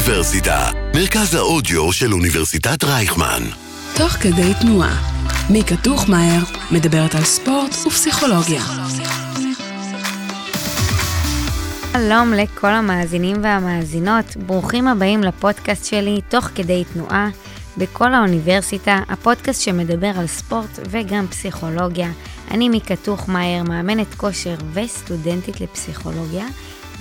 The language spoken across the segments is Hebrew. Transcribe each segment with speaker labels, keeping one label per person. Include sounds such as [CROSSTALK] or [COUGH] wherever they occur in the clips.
Speaker 1: האוניברסיטה, מרכז האודיו של אוניברסיטת רייכמן.
Speaker 2: תוך כדי תנועה, מיקה טוחמאייר מדברת על ספורט ופסיכולוגיה.
Speaker 3: שלום לכל המאזינים והמאזינות, ברוכים הבאים לפודקאסט שלי, תוך כדי תנועה, בכל האוניברסיטה, הפודקאסט שמדבר על ספורט וגם פסיכולוגיה. אני מיקה טוחמאייר, מאמנת כושר וסטודנטית לפסיכולוגיה,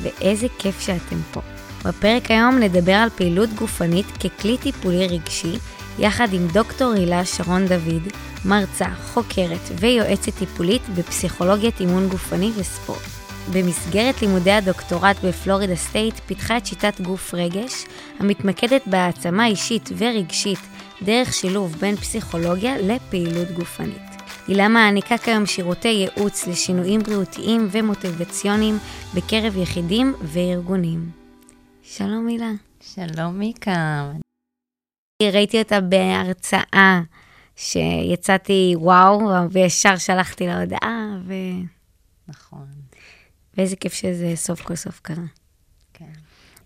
Speaker 3: ואיזה כיף שאתם פה. בפרק היום נדבר על פעילות גופנית ככלי טיפולי רגשי, יחד עם דוקטור הילה שרון דוד, מרצה, חוקרת ויועצת טיפולית בפסיכולוגיית אימון גופני וספורט. במסגרת לימודי הדוקטורט בפלורידה סטייט פיתחה את שיטת גוף רגש, המתמקדת בהעצמה אישית ורגשית דרך שילוב בין פסיכולוגיה לפעילות גופנית. הילה מעניקה כיום שירותי ייעוץ לשינויים בריאותיים ומוטיבציוניים בקרב יחידים וארגונים. שלום הילה.
Speaker 4: שלום מיקה.
Speaker 3: ראיתי אותה בהרצאה שיצאתי וואו, וישר שלחתי לה הודעה, ו...
Speaker 4: נכון.
Speaker 3: ואיזה כיף שזה סוף כל סוף קרה.
Speaker 4: כן.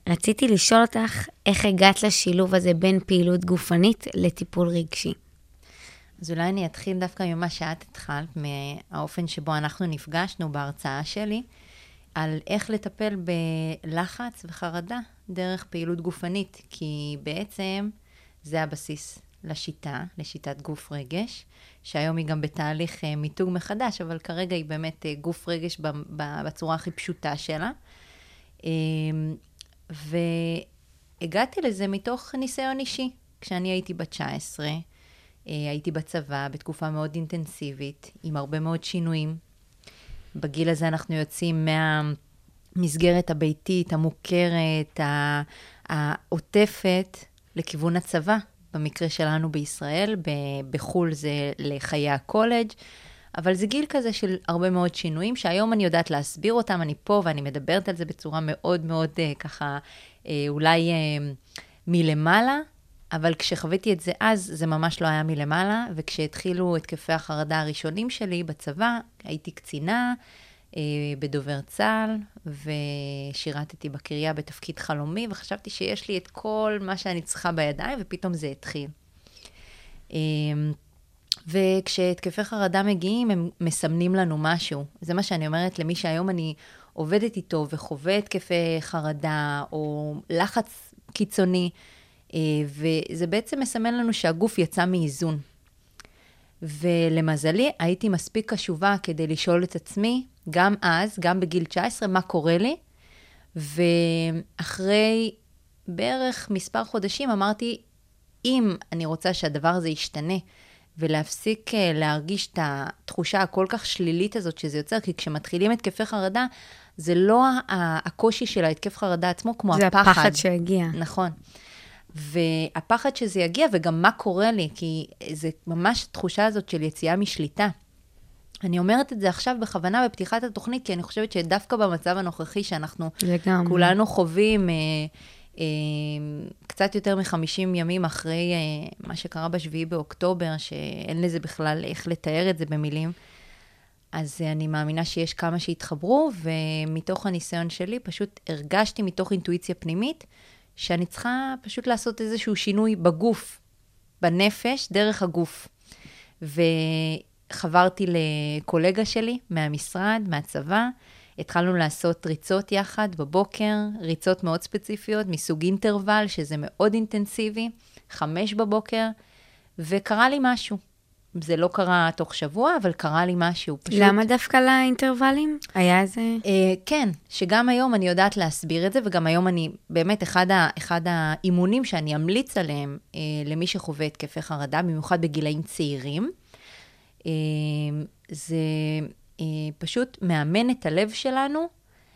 Speaker 3: רציתי לשאול אותך, איך הגעת לשילוב הזה בין פעילות גופנית לטיפול רגשי?
Speaker 4: אז אולי אני אתחיל דווקא ממה שאת התחלת, מהאופן שבו אנחנו נפגשנו בהרצאה שלי, על איך לטפל בלחץ וחרדה דרך פעילות גופנית, כי בעצם זה הבסיס לשיטה, לשיטת גוף רגש, שהיום היא גם בתהליך אה, מיתוג מחדש, אבל כרגע היא באמת אה, גוף רגש בצורה הכי פשוטה שלה. אמ, והגעתי לזה מתוך ניסיון אישי. כשאני הייתי בת 19, אה, הייתי בצבא בתקופה מאוד אינטנסיבית, עם הרבה מאוד שינויים. בגיל הזה אנחנו יוצאים מהמסגרת הביתית, המוכרת, העוטפת, לכיוון הצבא. במקרה שלנו בישראל, בחו"ל זה לחיי הקולג', אבל זה גיל כזה של הרבה מאוד שינויים, שהיום אני יודעת להסביר אותם, אני פה ואני מדברת על זה בצורה מאוד מאוד uh, ככה, uh, אולי uh, מלמעלה, אבל כשחוויתי את זה אז, זה ממש לא היה מלמעלה, וכשהתחילו התקפי החרדה הראשונים שלי בצבא, הייתי קצינה אה, בדובר צה"ל, ושירתתי בקריה בתפקיד חלומי, וחשבתי שיש לי את כל מה שאני צריכה בידיים, ופתאום זה התחיל. אה, וכשהתקפי חרדה מגיעים, הם מסמנים לנו משהו. זה מה שאני אומרת למי שהיום אני עובדת איתו וחווה התקפי חרדה, או לחץ קיצוני. אה, וזה בעצם מסמן לנו שהגוף יצא מאיזון. ולמזלי, הייתי מספיק קשובה כדי לשאול את עצמי, גם אז, גם בגיל 19, מה קורה לי. ואחרי בערך מספר חודשים אמרתי, אם אני רוצה שהדבר הזה ישתנה, ולהפסיק אה, להרגיש את התחושה הכל כך שלילית הזאת שזה יוצר, כי כשמתחילים התקפי חרדה, זה לא הקושי של ההתקף חרדה עצמו, כמו
Speaker 3: זה
Speaker 4: הפחד.
Speaker 3: זה הפחד שהגיע.
Speaker 4: נכון. והפחד שזה יגיע, וגם מה קורה לי, כי זה ממש התחושה הזאת של יציאה משליטה. אני אומרת את זה עכשיו בכוונה בפתיחת התוכנית, כי אני חושבת שדווקא במצב הנוכחי שאנחנו
Speaker 3: לגמרי.
Speaker 4: כולנו חווים, אה, אה, קצת יותר מ-50 ימים אחרי אה, מה שקרה ב-7 באוקטובר, שאין לזה בכלל איך לתאר את זה במילים, אז אה, אני מאמינה שיש כמה שהתחברו, ומתוך הניסיון שלי פשוט הרגשתי מתוך אינטואיציה פנימית, שאני צריכה פשוט לעשות איזשהו שינוי בגוף, בנפש, דרך הגוף. וחברתי לקולגה שלי מהמשרד, מהצבא, התחלנו לעשות ריצות יחד בבוקר, ריצות מאוד ספציפיות, מסוג אינטרוול, שזה מאוד אינטנסיבי, חמש בבוקר, וקרה לי משהו. זה לא קרה תוך שבוע, אבל קרה לי משהו.
Speaker 3: פשוט... למה דווקא לאינטרוולים? היה איזה...
Speaker 4: אה, כן, שגם היום אני יודעת להסביר את זה, וגם היום אני, באמת, אחד, ה, אחד האימונים שאני אמליץ עליהם אה, למי שחווה התקפי חרדה, במיוחד בגילאים צעירים, זה אה, פשוט מאמן את הלב שלנו,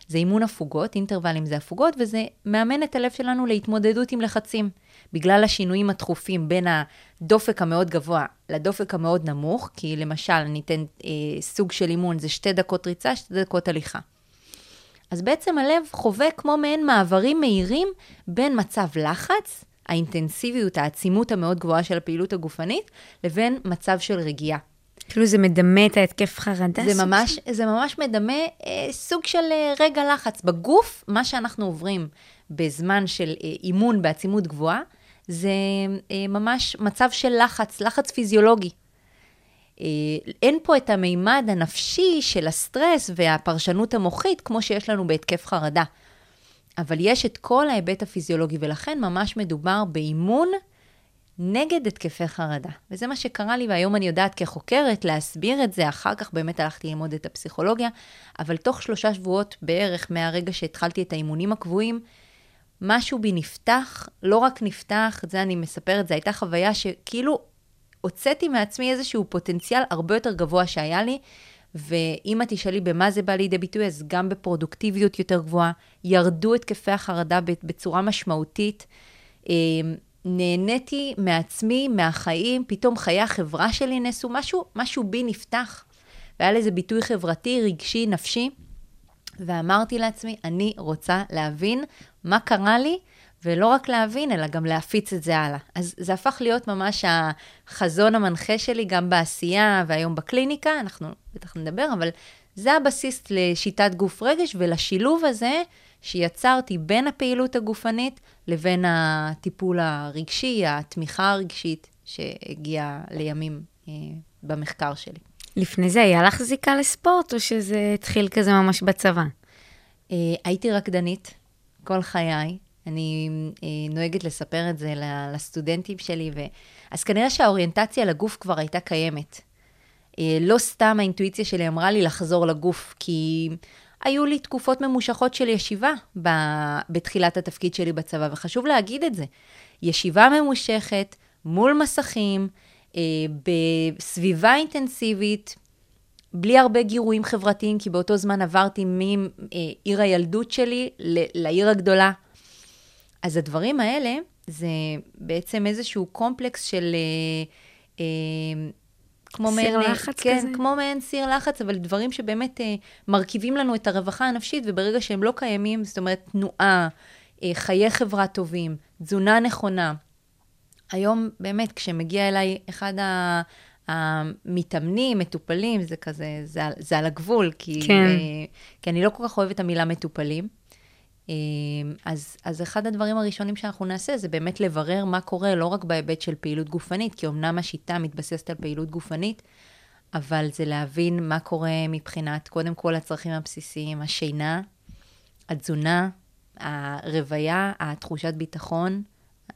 Speaker 4: זה אימון הפוגות, אינטרוולים זה הפוגות, וזה מאמן את הלב שלנו להתמודדות עם לחצים. בגלל השינויים התכופים בין הדופק המאוד גבוה לדופק המאוד נמוך, כי למשל, ניתן אה, סוג של אימון, זה שתי דקות ריצה, שתי דקות הליכה. אז בעצם הלב חווה כמו מעין מעברים מהירים בין מצב לחץ, האינטנסיביות, העצימות המאוד גבוהה של הפעילות הגופנית, לבין מצב של רגיעה.
Speaker 3: כאילו זה מדמה את ההתקף חרדה?
Speaker 4: זה ממש, זה ממש מדמה אה, סוג של אה, רגע לחץ. בגוף, מה שאנחנו עוברים בזמן של אה, אימון בעצימות גבוהה, זה אה, ממש מצב של לחץ, לחץ פיזיולוגי. אה, אין פה את המימד הנפשי של הסטרס והפרשנות המוחית, כמו שיש לנו בהתקף חרדה. אבל יש את כל ההיבט הפיזיולוגי, ולכן ממש מדובר באימון נגד התקפי חרדה. וזה מה שקרה לי, והיום אני יודעת כחוקרת להסביר את זה, אחר כך באמת הלכתי ללמוד את הפסיכולוגיה, אבל תוך שלושה שבועות בערך מהרגע שהתחלתי את האימונים הקבועים, משהו בי נפתח, לא רק נפתח, את זה אני מספרת, זו הייתה חוויה שכאילו הוצאתי מעצמי איזשהו פוטנציאל הרבה יותר גבוה שהיה לי, ואם את תשאלי במה זה בא לידי ביטוי, אז גם בפרודוקטיביות יותר גבוהה, ירדו התקפי החרדה בצורה משמעותית. נהניתי מעצמי, מהחיים, פתאום חיי החברה שלי נעשו, משהו, משהו בי נפתח. והיה לזה ביטוי חברתי, רגשי, נפשי, ואמרתי לעצמי, אני רוצה להבין מה קרה לי, ולא רק להבין, אלא גם להפיץ את זה הלאה. אז זה הפך להיות ממש החזון המנחה שלי, גם בעשייה והיום בקליניקה, אנחנו בטח נדבר, אבל זה הבסיס לשיטת גוף רגש ולשילוב הזה שיצרתי בין הפעילות הגופנית לבין הטיפול הרגשי, התמיכה הרגשית שהגיעה לימים אה, במחקר שלי.
Speaker 3: לפני זה היה לך זיקה לספורט, או שזה התחיל כזה ממש בצבא?
Speaker 4: אה, הייתי רקדנית כל חיי. אני אה, נוהגת לספר את זה לסטודנטים שלי, ו... אז כנראה שהאוריינטציה לגוף כבר הייתה קיימת. אה, לא סתם האינטואיציה שלי אמרה לי לחזור לגוף, כי היו לי תקופות ממושכות של ישיבה ב... בתחילת התפקיד שלי בצבא, וחשוב להגיד את זה. ישיבה ממושכת, מול מסכים, אה, בסביבה אינטנסיבית, בלי הרבה גירויים חברתיים, כי באותו זמן עברתי מעיר הילדות שלי לעיר הגדולה. אז הדברים האלה, זה בעצם איזשהו קומפלקס של... אה, אה, כמו
Speaker 3: סיר
Speaker 4: מעין,
Speaker 3: לחץ
Speaker 4: כן,
Speaker 3: כזה?
Speaker 4: כמו מעין סיר לחץ, אבל דברים שבאמת אה, מרכיבים לנו את הרווחה הנפשית, וברגע שהם לא קיימים, זאת אומרת, תנועה, אה, חיי חברה טובים, תזונה נכונה. היום, באמת, כשמגיע אליי אחד ה... המתאמנים, מטופלים, זה כזה, זה, זה על הגבול, כי,
Speaker 3: כן.
Speaker 4: אה, כי אני לא כל כך אוהבת את המילה מטופלים. אה, אז, אז אחד הדברים הראשונים שאנחנו נעשה זה באמת לברר מה קורה, לא רק בהיבט של פעילות גופנית, כי אמנם השיטה מתבססת על פעילות גופנית, אבל זה להבין מה קורה מבחינת, קודם כל, הצרכים הבסיסיים, השינה, התזונה, הרוויה, התחושת ביטחון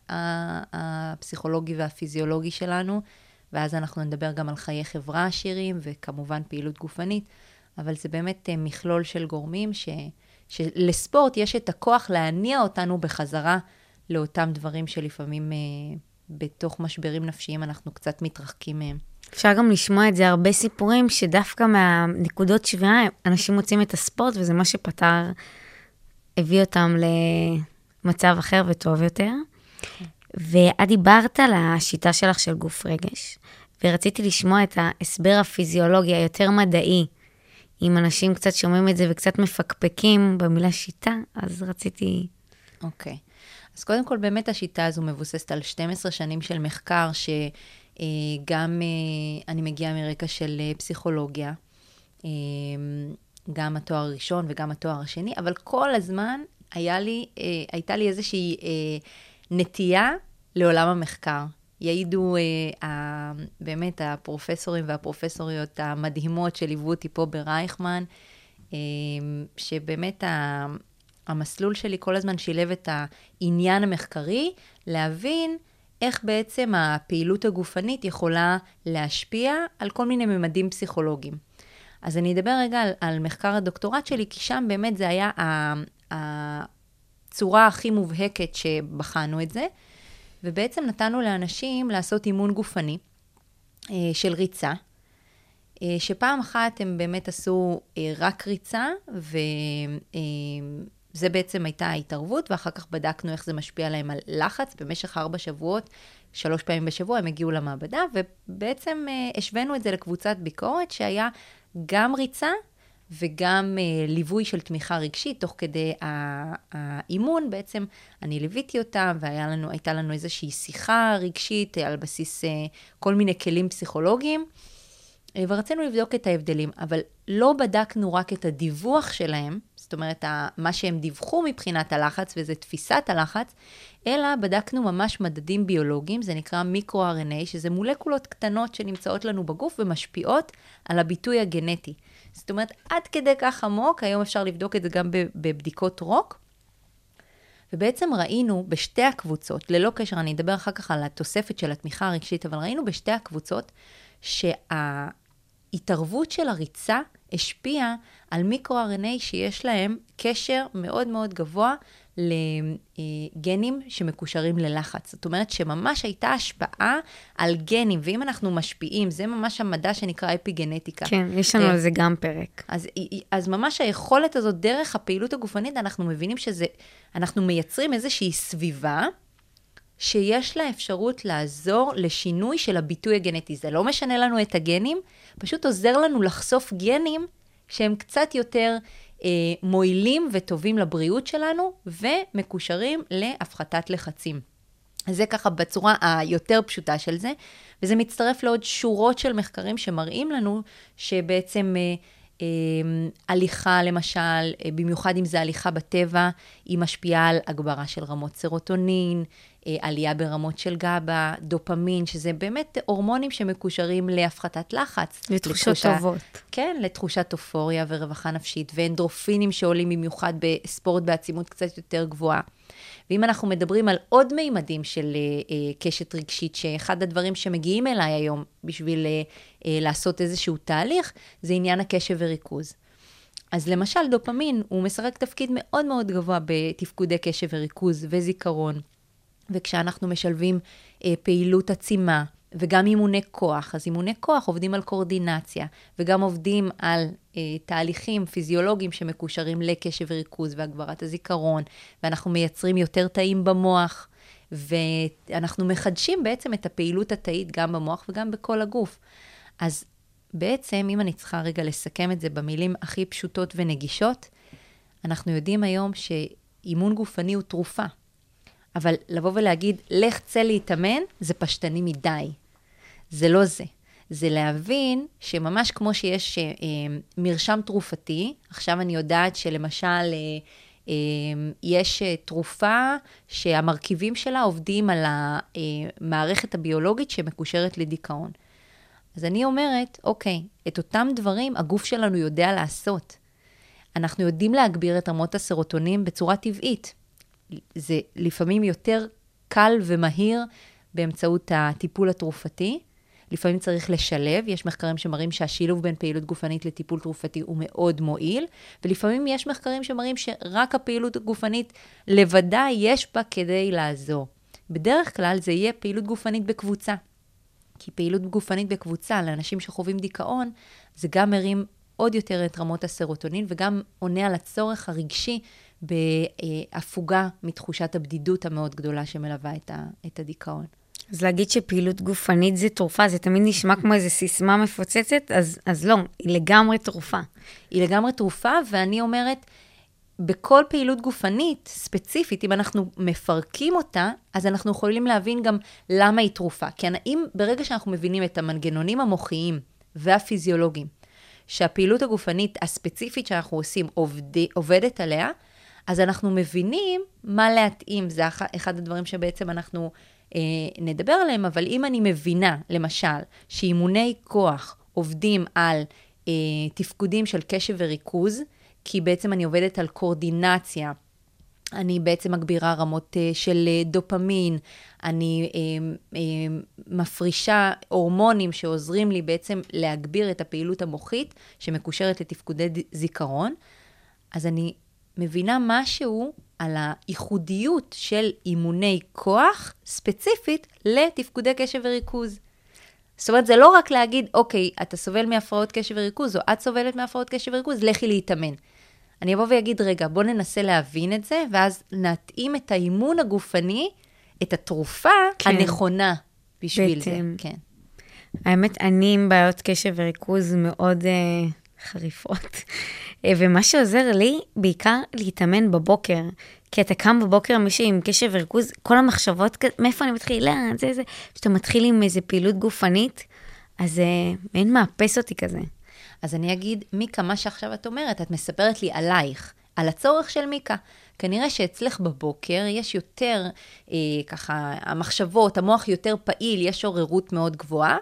Speaker 4: הפסיכולוגי והפיזיולוגי שלנו, ואז אנחנו נדבר גם על חיי חברה עשירים, וכמובן פעילות גופנית, אבל זה באמת אה, מכלול של גורמים ש... שלספורט יש את הכוח להניע אותנו בחזרה לאותם דברים שלפעמים אה, בתוך משברים נפשיים אנחנו קצת מתרחקים מהם.
Speaker 3: אפשר גם לשמוע את זה הרבה סיפורים, שדווקא מהנקודות שבירה, אנשים מוצאים את הספורט, וזה מה שפתר, הביא אותם למצב אחר וטוב יותר. ואת דיברת על השיטה שלך של גוף רגש, ורציתי לשמוע את ההסבר הפיזיולוגי היותר מדעי. אם אנשים קצת שומעים את זה וקצת מפקפקים במילה שיטה, אז רציתי...
Speaker 4: אוקיי. אז קודם כל, באמת השיטה הזו מבוססת על 12 שנים של מחקר, שגם אני מגיעה מרקע של אה, פסיכולוגיה, אה, גם התואר הראשון וגם התואר השני, אבל כל הזמן היה לי, אה, הייתה לי איזושהי אה, נטייה לעולם המחקר. יעידו אה, ה, באמת הפרופסורים והפרופסוריות המדהימות שליוו אותי פה ברייכמן, אה, שבאמת ה, המסלול שלי כל הזמן שילב את העניין המחקרי, להבין איך בעצם הפעילות הגופנית יכולה להשפיע על כל מיני ממדים פסיכולוגיים. אז אני אדבר רגע על, על מחקר הדוקטורט שלי, כי שם באמת זה היה הצורה הכי מובהקת שבחנו את זה. ובעצם נתנו לאנשים לעשות אימון גופני אה, של ריצה, אה, שפעם אחת הם באמת עשו אה, רק ריצה, וזה בעצם הייתה ההתערבות, ואחר כך בדקנו איך זה משפיע עליהם על לחץ. במשך ארבע שבועות, שלוש פעמים בשבוע הם הגיעו למעבדה, ובעצם השווינו את זה לקבוצת ביקורת שהיה גם ריצה וגם uh, ליווי של תמיכה רגשית, תוך כדי האימון, בעצם אני ליוויתי אותם, והייתה לנו איזושהי שיחה רגשית על בסיס uh, כל מיני כלים פסיכולוגיים. אה, ורצינו לבדוק את ההבדלים, אבל לא בדקנו רק את הדיווח שלהם, זאת אומרת, מה שהם דיווחו מבחינת הלחץ, וזה תפיסת הלחץ, אלא בדקנו ממש מדדים ביולוגיים, זה נקרא מיקרו-RNA, שזה מולקולות קטנות שנמצאות לנו בגוף ומשפיעות על הביטוי הגנטי. זאת אומרת, עד כדי כך עמוק, היום אפשר לבדוק את זה גם בבדיקות רוק. ובעצם ראינו בשתי הקבוצות, ללא קשר, אני אדבר אחר כך על התוספת של התמיכה הרגשית, אבל ראינו בשתי הקבוצות שההתערבות של הריצה השפיעה על מיקרו-RNA שיש להם קשר מאוד מאוד גבוה לגנים שמקושרים ללחץ. זאת אומרת שממש הייתה השפעה על גנים, ואם אנחנו משפיעים, זה ממש המדע שנקרא אפיגנטיקה.
Speaker 3: כן, יש לנו כן. על זה גם פרק.
Speaker 4: אז, אז ממש היכולת הזאת, דרך הפעילות הגופנית, אנחנו מבינים שזה, אנחנו מייצרים איזושהי סביבה. שיש לה אפשרות לעזור לשינוי של הביטוי הגנטי. זה לא משנה לנו את הגנים, פשוט עוזר לנו לחשוף גנים שהם קצת יותר אה, מועילים וטובים לבריאות שלנו, ומקושרים להפחתת לחצים. אז זה ככה בצורה היותר פשוטה של זה, וזה מצטרף לעוד שורות של מחקרים שמראים לנו שבעצם אה, אה, הליכה, למשל, אה, במיוחד אם זה הליכה בטבע, היא משפיעה על הגברה של רמות סרוטונין, אה, עלייה ברמות של גבה, דופמין, שזה באמת הורמונים שמקושרים להפחתת לחץ.
Speaker 3: לתחושות לתחושה, טובות.
Speaker 4: כן, לתחושת אופוריה ורווחה נפשית, ואנדרופינים שעולים במיוחד בספורט בעצימות קצת יותר גבוהה. ואם אנחנו מדברים על עוד מימדים של אה, אה, קשת רגשית, שאחד הדברים שמגיעים אליי היום בשביל אה, לעשות איזשהו תהליך, זה עניין הקשב וריכוז. אז למשל, דופמין, הוא משחק תפקיד מאוד מאוד גבוה בתפקודי קשב וריכוז וזיכרון. וכשאנחנו משלבים אה, פעילות עצימה וגם אימוני כוח, אז אימוני כוח עובדים על קורדינציה וגם עובדים על אה, תהליכים פיזיולוגיים שמקושרים לקשב וריכוז והגברת הזיכרון, ואנחנו מייצרים יותר תאים במוח, ואנחנו מחדשים בעצם את הפעילות התאית גם במוח וגם בכל הגוף. אז בעצם, אם אני צריכה רגע לסכם את זה במילים הכי פשוטות ונגישות, אנחנו יודעים היום שאימון גופני הוא תרופה. אבל לבוא ולהגיד, לך צא להתאמן, זה פשטני מדי. זה לא זה. זה להבין שממש כמו שיש אה, מרשם תרופתי, עכשיו אני יודעת שלמשל אה, אה, יש אה, תרופה שהמרכיבים שלה עובדים על המערכת הביולוגית שמקושרת לדיכאון. אז אני אומרת, אוקיי, את אותם דברים הגוף שלנו יודע לעשות. אנחנו יודעים להגביר את רמות הסרוטונים בצורה טבעית. זה לפעמים יותר קל ומהיר באמצעות הטיפול התרופתי. לפעמים צריך לשלב, יש מחקרים שמראים שהשילוב בין פעילות גופנית לטיפול תרופתי הוא מאוד מועיל, ולפעמים יש מחקרים שמראים שרק הפעילות הגופנית לבדה יש בה כדי לעזור. בדרך כלל זה יהיה פעילות גופנית בקבוצה. כי פעילות גופנית בקבוצה לאנשים שחווים דיכאון, זה גם מרים עוד יותר את רמות הסרוטונין וגם עונה על הצורך הרגשי בהפוגה מתחושת הבדידות המאוד גדולה שמלווה את, הדיכאון.
Speaker 3: אז להגיד שפעילות גופנית זה תרופה, זה תמיד נשמע כמו איזו סיסמה מפוצצת, אז, אז לא, היא לגמרי תרופה.
Speaker 4: היא לגמרי תרופה, ואני אומרת, בכל פעילות גופנית ספציפית, אם אנחנו מפרקים אותה, אז אנחנו יכולים להבין גם למה היא תרופה. כי אם ברגע שאנחנו מבינים את המנגנונים המוחיים והפיזיולוגיים, שהפעילות הגופנית הספציפית שאנחנו עושים עובד, עובדת עליה, אז אנחנו מבינים מה להתאים. זה אחד הדברים שבעצם אנחנו נדבר עליהם, אבל אם אני מבינה, למשל, שאימוני כוח עובדים על אה, תפקודים של קשב וריכוז, כי בעצם אני עובדת על קורדינציה, אני בעצם מגבירה רמות uh, של uh, דופמין, אני uh, uh, מפרישה הורמונים שעוזרים לי בעצם להגביר את הפעילות המוחית שמקושרת לתפקודי זיכרון, אז אני מבינה משהו על הייחודיות של אימוני כוח ספציפית לתפקודי קשב וריכוז. זאת אומרת, זה לא רק להגיד, אוקיי, אתה סובל מהפרעות קשב וריכוז, או את סובלת מהפרעות קשב וריכוז, לכי להתאמן. אני אבוא ואגיד, רגע, בוא ננסה להבין את זה, ואז נתאים את האימון הגופני, את התרופה כן. הנכונה בשביל בעצם. זה. כן.
Speaker 3: האמת, אני עם בעיות קשב וריכוז מאוד uh, חריפות. אה, ומה שעוזר לי, בעיקר להתאמן בבוקר. כי אתה קם בבוקר, מישהי עם קשב וריכוז, כל המחשבות, מאיפה אני מתחילה, זה זה, כשאתה מתחיל עם איזה פעילות גופנית, אז זה מעין מאפס אותי כזה.
Speaker 4: אז אני אגיד, מיקה, מה שעכשיו את אומרת, את מספרת לי עלייך, על הצורך של מיקה. כנראה שאצלך בבוקר יש יותר, אה, ככה, המחשבות, המוח יותר פעיל, יש עוררות מאוד גבוהה,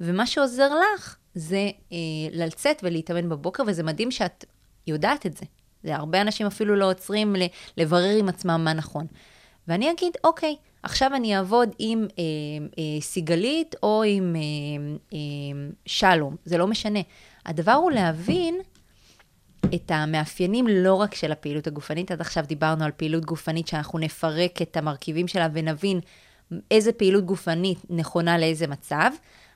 Speaker 4: ומה שעוזר לך זה אה, לצאת ולהתאמן בבוקר, וזה מדהים שאת יודעת את זה. זה הרבה אנשים אפילו לא עוצרים לברר עם עצמם מה נכון. ואני אגיד, אוקיי, עכשיו אני אעבוד עם אה, אה, סיגלית או עם אה, אה, שלום, זה לא משנה. הדבר הוא להבין את המאפיינים לא רק של הפעילות הגופנית, עד עכשיו דיברנו על פעילות גופנית שאנחנו נפרק את המרכיבים שלה ונבין איזה פעילות גופנית נכונה לאיזה מצב,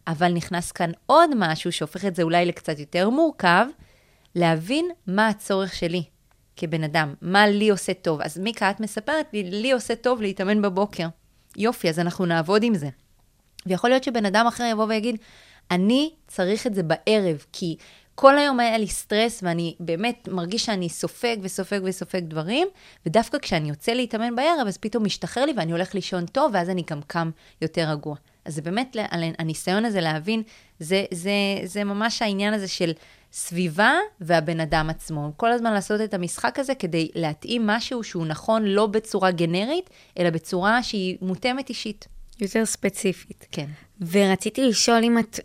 Speaker 4: אבל נכנס כאן עוד משהו שהופך את זה אולי לקצת יותר מורכב, להבין מה הצורך שלי כבן אדם, מה לי עושה טוב. אז מיקה, את מספרת לי, לי עושה טוב להתאמן בבוקר. יופי, אז אנחנו נעבוד עם זה. ויכול להיות שבן אדם אחר יבוא ויגיד, אני צריך את זה בערב, כי כל היום היה לי סטרס, ואני באמת מרגיש שאני סופג וסופג וסופג דברים, ודווקא כשאני יוצא להתאמן בערב, אז פתאום משתחרר לי ואני הולך לישון טוב, ואז אני גם קם יותר רגוע. אז זה באמת, הניסיון הזה להבין, זה, זה, זה ממש העניין הזה של סביבה והבן אדם עצמו. כל הזמן לעשות את המשחק הזה כדי להתאים משהו שהוא נכון לא בצורה גנרית, אלא בצורה שהיא מותאמת אישית.
Speaker 3: יותר ספציפית.
Speaker 4: כן.
Speaker 3: ורציתי לשאול אם את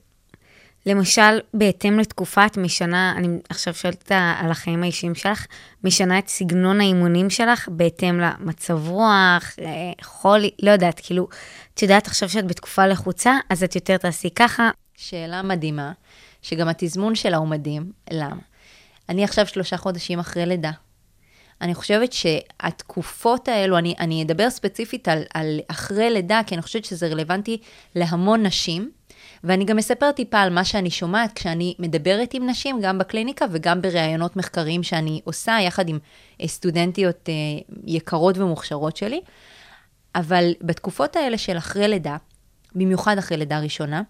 Speaker 3: למשל, בהתאם לתקופה, את משנה, אני עכשיו שואלת על החיים האישיים שלך, משנה את סגנון האימונים שלך בהתאם למצב רוח, חולי, לא יודעת, כאילו, את יודעת עכשיו שאת בתקופה לחוצה, אז את יותר תעשי ככה.
Speaker 4: שאלה מדהימה, שגם התזמון שלה הוא מדהים. למה? אני עכשיו שלושה חודשים אחרי לידה. אני חושבת שהתקופות האלו, אני, אני אדבר ספציפית על, על אחרי לידה, כי אני חושבת שזה רלוונטי להמון נשים. ואני גם אספר טיפה על מה שאני שומעת כשאני מדברת עם נשים, גם בקליניקה וגם בראיונות מחקריים שאני עושה, יחד עם אה, סטודנטיות אה, יקרות ומוכשרות שלי. אבל בתקופות האלה של אחרי לידה, במיוחד אחרי לידה ראשונה,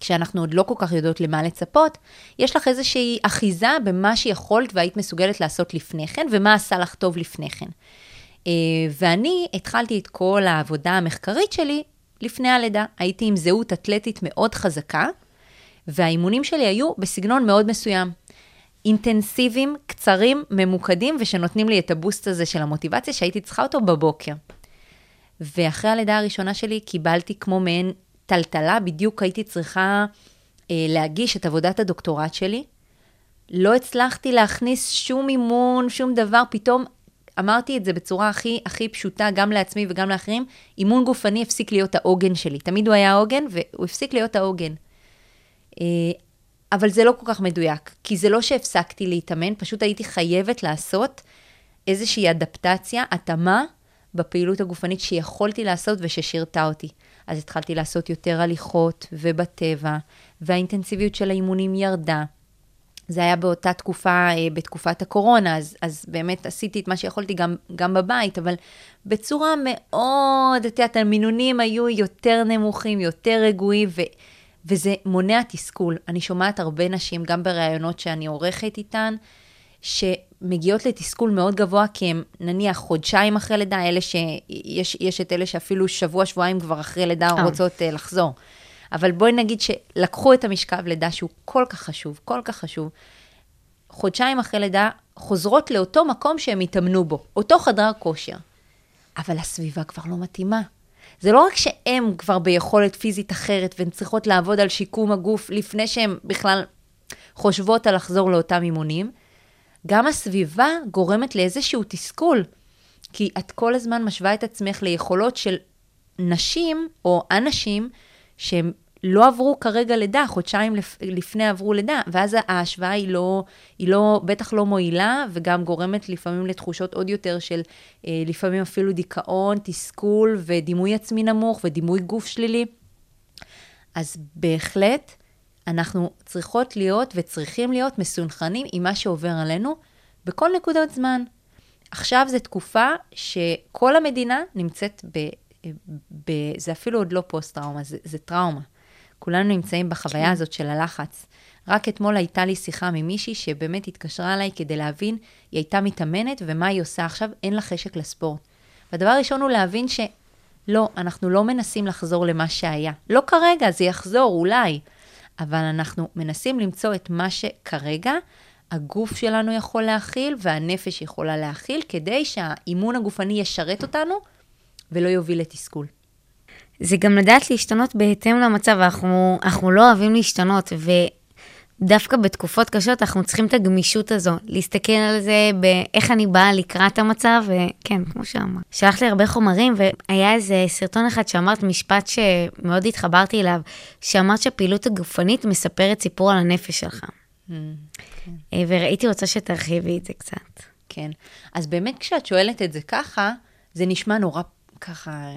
Speaker 4: כשאנחנו עוד לא כל כך יודעות למה לצפות, יש לך איזושהי אחיזה במה שיכולת והיית מסוגלת לעשות לפני כן, ומה עשה לך טוב לפני כן. אה, ואני התחלתי את כל העבודה המחקרית שלי לפני הלידה. הייתי עם זהות אתלטית מאוד חזקה, והאימונים שלי היו בסגנון מאוד מסוים. אינטנסיביים, קצרים, ממוקדים, ושנותנים לי את הבוסט הזה של המוטיבציה שהייתי צריכה אותו בבוקר. ואחרי הלידה הראשונה שלי קיבלתי כמו מעין טלטלה, בדיוק הייתי צריכה אה, להגיש את עבודת הדוקטורט שלי. לא הצלחתי להכניס שום אימון, שום דבר, פתאום אמרתי את זה בצורה הכי, הכי פשוטה, גם לעצמי וגם לאחרים, אימון גופני הפסיק להיות העוגן שלי. תמיד הוא היה העוגן, והוא הפסיק להיות העוגן. אה, אבל זה לא כל כך מדויק, כי זה לא שהפסקתי להתאמן, פשוט הייתי חייבת לעשות איזושהי אדפטציה, התאמה בפעילות הגופנית שיכולתי לעשות וששירתה אותי. אז התחלתי לעשות יותר הליכות ובטבע, והאינטנסיביות של האימונים ירדה. זה היה באותה תקופה, אה, בתקופת הקורונה, אז, אז באמת עשיתי את מה שיכולתי גם, גם בבית, אבל בצורה מאוד, את יודעת, המינונים היו יותר נמוכים, יותר רגועים, ו, וזה מונע תסכול. אני שומעת הרבה נשים, גם בראיונות שאני עורכת איתן, שמגיעות לתסכול מאוד גבוה, כי הם נניח חודשיים אחרי לידה, אלה שיש את אלה שאפילו שבוע, שבועיים כבר אחרי לידה oh. רוצות uh, לחזור. אבל בואי נגיד שלקחו את המשכב לידה שהוא כל כך חשוב, כל כך חשוב. חודשיים אחרי לידה חוזרות לאותו מקום שהם התאמנו בו, אותו חדר כושר. אבל הסביבה כבר לא מתאימה. זה לא רק שהן כבר ביכולת פיזית אחרת והן צריכות לעבוד על שיקום הגוף לפני שהן בכלל חושבות על לחזור לאותם אימונים, גם הסביבה גורמת לאיזשהו תסכול. כי את כל הזמן משווה את עצמך ליכולות של נשים או אנשים שהם לא עברו כרגע לידה, חודשיים לפ, לפני עברו לידה, ואז ההשוואה היא לא, היא לא, בטח לא מועילה, וגם גורמת לפעמים לתחושות עוד יותר של אה, לפעמים אפילו דיכאון, תסכול ודימוי עצמי נמוך ודימוי גוף שלילי. אז בהחלט, אנחנו צריכות להיות וצריכים להיות מסונכרנים עם מה שעובר עלינו בכל נקודות זמן. עכשיו זו תקופה שכל המדינה נמצאת ב... ב זה אפילו עוד לא פוסט-טראומה, זה, זה טראומה. כולנו נמצאים בחוויה כן. הזאת של הלחץ. רק אתמול הייתה לי שיחה ממישהי שבאמת התקשרה אליי כדי להבין, היא הייתה מתאמנת ומה היא עושה עכשיו, אין לה חשק לספורט. והדבר הראשון הוא להבין שלא, אנחנו לא מנסים לחזור למה שהיה. לא כרגע, זה יחזור, אולי. אבל אנחנו מנסים למצוא את מה שכרגע הגוף שלנו יכול להכיל והנפש יכולה להכיל, כדי שהאימון הגופני ישרת אותנו ולא יוביל לתסכול.
Speaker 3: זה גם לדעת להשתנות בהתאם למצב, אנחנו, אנחנו לא אוהבים להשתנות, ודווקא בתקופות קשות אנחנו צריכים את הגמישות הזו, להסתכל על זה באיך אני באה לקראת המצב, וכן, כמו שאמרת. שלחת לי הרבה חומרים, והיה איזה סרטון אחד שאמרת משפט שמאוד התחברתי אליו, שאמרת שהפעילות הגופנית מספרת סיפור על הנפש שלך. Mm, כן. וראיתי רוצה שתרחיבי את זה קצת.
Speaker 4: כן. אז באמת כשאת שואלת את זה ככה, זה נשמע נורא ככה,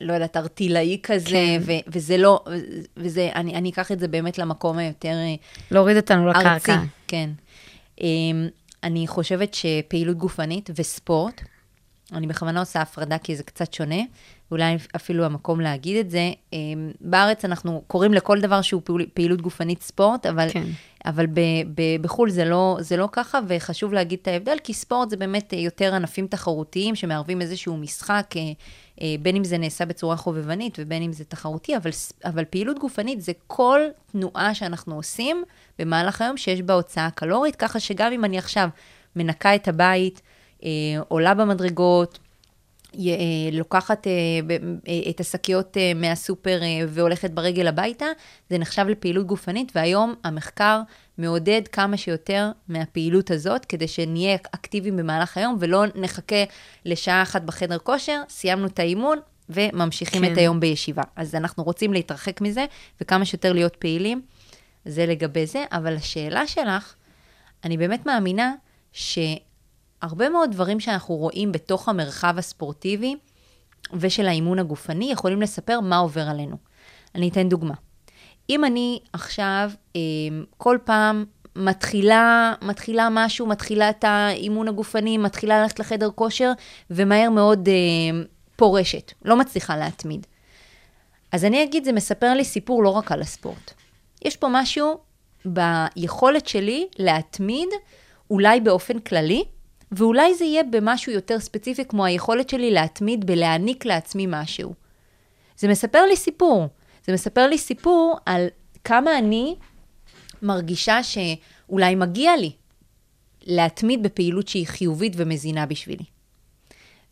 Speaker 4: לא יודעת, ארטילאי כזה, כן. ו- וזה לא, וזה, אני, אני אקח את זה באמת למקום היותר... אה,
Speaker 3: להוריד אותנו לקרקע. ארצי,
Speaker 4: כן. אמ, אני חושבת שפעילות גופנית וספורט, אני בכוונה עושה הפרדה כי זה קצת שונה, ואולי אפילו המקום להגיד את זה. אמ, בארץ אנחנו קוראים לכל דבר שהוא פעילות גופנית ספורט, אבל, כן. אבל ב, ב, בחו"ל זה לא, זה לא ככה, וחשוב להגיד את ההבדל, כי ספורט זה באמת יותר ענפים תחרותיים שמערבים איזשהו משחק, אה, אה, בין אם זה נעשה בצורה חובבנית ובין אם זה תחרותי, אבל, אבל פעילות גופנית זה כל תנועה שאנחנו עושים במהלך היום שיש בה הוצאה קלורית, ככה שגם אם אני עכשיו מנקה את הבית, אה, עולה במדרגות, אה, לוקחת אה, את השקיות מהסופר והולכת ברגל הביתה, זה נחשב לפעילות גופנית, והיום המחקר מעודד כמה שיותר מהפעילות הזאת, כדי שנהיה אקטיביים במהלך היום, ולא נחכה לשעה אחת בחדר כושר, סיימנו את האימון, וממשיכים כן. את היום בישיבה. אז אנחנו רוצים להתרחק מזה, וכמה שיותר להיות פעילים. זה לגבי זה, אבל השאלה שלך, אני באמת מאמינה ש... הרבה מאוד דברים שאנחנו רואים בתוך המרחב הספורטיבי ושל האימון הגופני יכולים לספר מה עובר עלינו. אני אתן דוגמה. אם אני עכשיו אה, כל פעם מתחילה, מתחילה משהו, מתחילה את האימון הגופני, מתחילה ללכת לחדר כושר, ומהר מאוד אה, פורשת, לא מצליחה להתמיד. אז אני אגיד, זה מספר לי סיפור לא רק על הספורט. יש פה משהו ביכולת שלי להתמיד, אולי באופן כללי, ואולי זה יהיה במשהו יותר ספציפי, כמו היכולת שלי להתמיד בלהעניק לעצמי משהו. זה מספר לי סיפור. זה מספר לי סיפור על כמה אני מרגישה שאולי מגיע לי להתמיד בפעילות שהיא חיובית ומזינה בשבילי.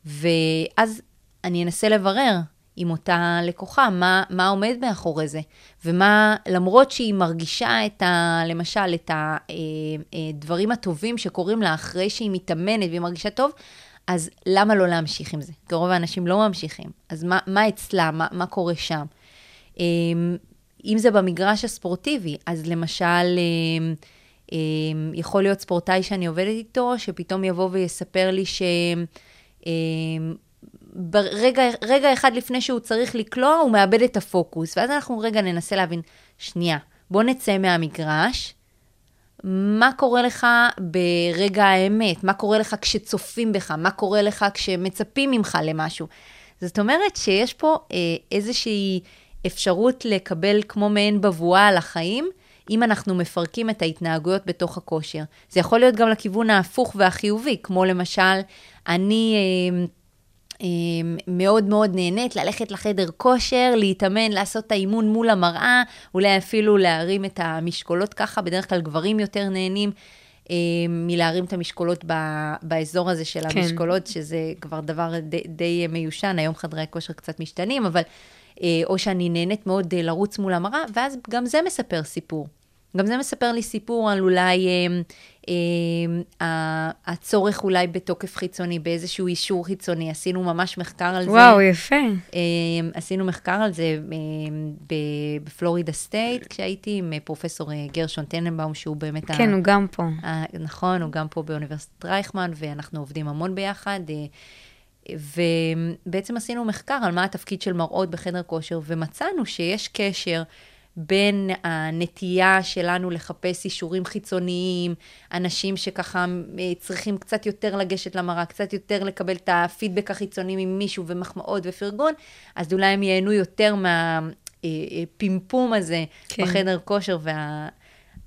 Speaker 4: ואז אני אנסה לברר עם אותה לקוחה, מה, מה עומד מאחורי זה, ומה, למרות שהיא מרגישה את ה... למשל, את הדברים אה, אה, הטובים שקורים לה אחרי שהיא מתאמנת והיא מרגישה טוב, אז למה לא להמשיך עם זה? כי רוב האנשים לא ממשיכים. אז מה, מה אצלה, מה, מה קורה שם? אה, אם זה במגרש הספורטיבי, אז למשל, יכול להיות ספורטאי שאני עובדת איתו, שפתאום יבוא ויספר לי ש... ברגע רגע אחד לפני שהוא צריך לקלוע, הוא מאבד את הפוקוס. ואז אנחנו רגע ננסה להבין, שנייה, בוא נצא מהמגרש, מה קורה לך ברגע האמת? מה קורה לך כשצופים בך? מה קורה לך כשמצפים ממך למשהו? זאת אומרת שיש פה אה, איזושהי אפשרות לקבל כמו מעין בבואה על החיים, אם אנחנו מפרקים את ההתנהגויות בתוך הכושר. זה יכול להיות גם לכיוון ההפוך והחיובי, כמו למשל, אני... אה, מאוד מאוד נהנית ללכת לחדר כושר, להתאמן, לעשות את האימון מול המראה, אולי אפילו להרים את המשקולות ככה, בדרך כלל גברים יותר נהנים. אמ, מלהרים את המשקולות ב- באזור הזה של כן. המשקולות, שזה כבר דבר די, די מיושן, היום חדרי כושר קצת משתנים, אבל אה, או שאני נהנית מאוד אה, לרוץ מול המראה, ואז גם זה מספר סיפור. גם זה מספר לי סיפור על אולי אה, אה, הצורך אולי בתוקף חיצוני, באיזשהו אישור חיצוני. עשינו ממש מחקר על
Speaker 3: וואו, זה. וואו, יפה. אה,
Speaker 4: עשינו מחקר על זה אה, בפלורידה סטייט, כשהייתי עם אה, פרופסור אה, גרשון טננבאום, שהוא באמת...
Speaker 3: כן, ה... הוא גם פה.
Speaker 4: ה... נכון, הוא גם פה באוניברסיטת רייכמן, ואנחנו עובדים המון ביחד. אה, ובעצם עשינו מחקר על מה התפקיד של מראות בחדר כושר, ומצאנו שיש קשר בין הנטייה שלנו לחפש אישורים חיצוניים, אנשים שככה אה, צריכים קצת יותר לגשת למראה, קצת יותר לקבל את הפידבק החיצוני ממישהו ומחמאות ופרגון, אז אולי הם ייהנו יותר מהפימפום אה, אה, הזה כן. בחדר כושר. וה...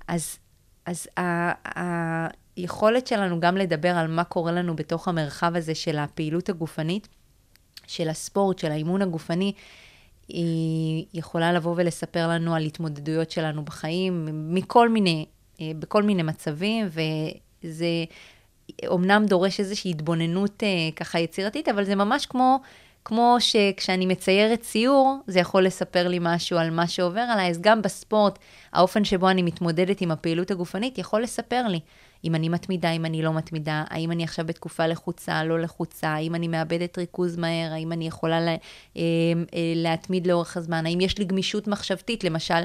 Speaker 4: אז, אז ה... היכולת שלנו גם לדבר על מה קורה לנו בתוך המרחב הזה של הפעילות הגופנית, של הספורט, של האימון הגופני, היא יכולה לבוא ולספר לנו על התמודדויות שלנו בחיים, מכל מיני, אה, בכל מיני מצבים, וזה אומנם דורש איזושהי התבוננות אה, ככה יצירתית, אבל זה ממש כמו, כמו שכשאני מציירת ציור, זה יכול לספר לי משהו על מה שעובר עליי, אז גם בספורט, האופן שבו אני מתמודדת עם הפעילות הגופנית יכול לספר לי. אם אני מתמידה, אם אני לא מתמידה, האם אני עכשיו בתקופה לחוצה, לא לחוצה, האם אני מאבדת ריכוז מהר, האם אני יכולה לה, אה, אה, להתמיד לאורך הזמן, האם יש לי גמישות מחשבתית, למשל,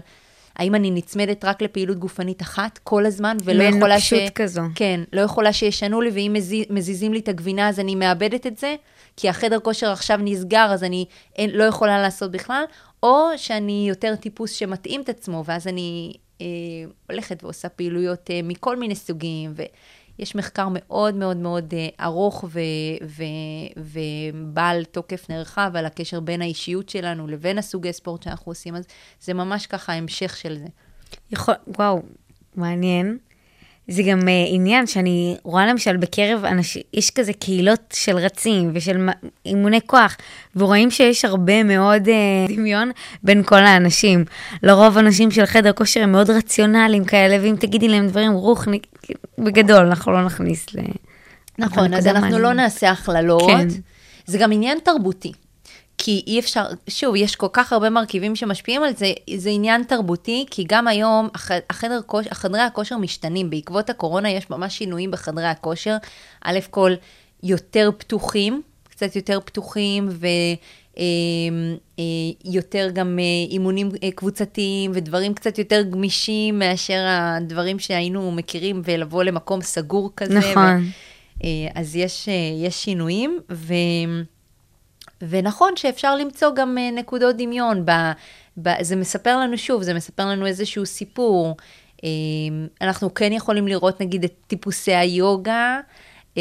Speaker 4: האם אני נצמדת רק לפעילות גופנית אחת כל הזמן, ולא יכולה ש...
Speaker 3: מנוקשות כזו.
Speaker 4: כן, לא יכולה שישנו לי, ואם מזיז, מזיזים לי את הגבינה, אז אני מאבדת את זה, כי החדר כושר עכשיו נסגר, אז אני אין, לא יכולה לעשות בכלל, או שאני יותר טיפוס שמתאים את עצמו, ואז אני אה, הולכת ועושה פעילויות אה, מכל מיני סוגים, ויש מחקר מאוד מאוד מאוד אה, ארוך ו, ו, ובעל תוקף נרחב על הקשר בין האישיות שלנו לבין הסוגי ספורט שאנחנו עושים, אז זה ממש ככה המשך של זה.
Speaker 3: יכול, וואו, מעניין. זה גם uh, עניין שאני רואה למשל בקרב אנשים, יש כזה קהילות של רצים ושל אימוני כוח, ורואים שיש הרבה מאוד uh, דמיון בין כל האנשים. לרוב אנשים של חדר כושר הם מאוד רציונליים כאלה, ואם תגידי להם דברים רוחניק, בגדול, אנחנו לא נכניס ל...
Speaker 4: נכון, אז אנחנו מעניין. לא נעשה הכללות. כן. זה גם עניין תרבותי. כי אי אפשר, שוב, יש כל כך הרבה מרכיבים שמשפיעים על זה, זה עניין תרבותי, כי גם היום החדר, חדרי הכושר משתנים, בעקבות הקורונה יש ממש שינויים בחדרי הכושר. א' כל, יותר פתוחים, קצת יותר פתוחים, ויותר אה, גם אה, אימונים אה, קבוצתיים ודברים קצת יותר גמישים מאשר הדברים שהיינו מכירים ולבוא למקום סגור כזה.
Speaker 3: נכון.
Speaker 4: ו, אז יש, יש שינויים, ו... ונכון שאפשר למצוא גם uh, נקודות דמיון. ב, ב, זה מספר לנו שוב, זה מספר לנו איזשהו סיפור. Uh, אנחנו כן יכולים לראות נגיד את טיפוסי היוגה, uh,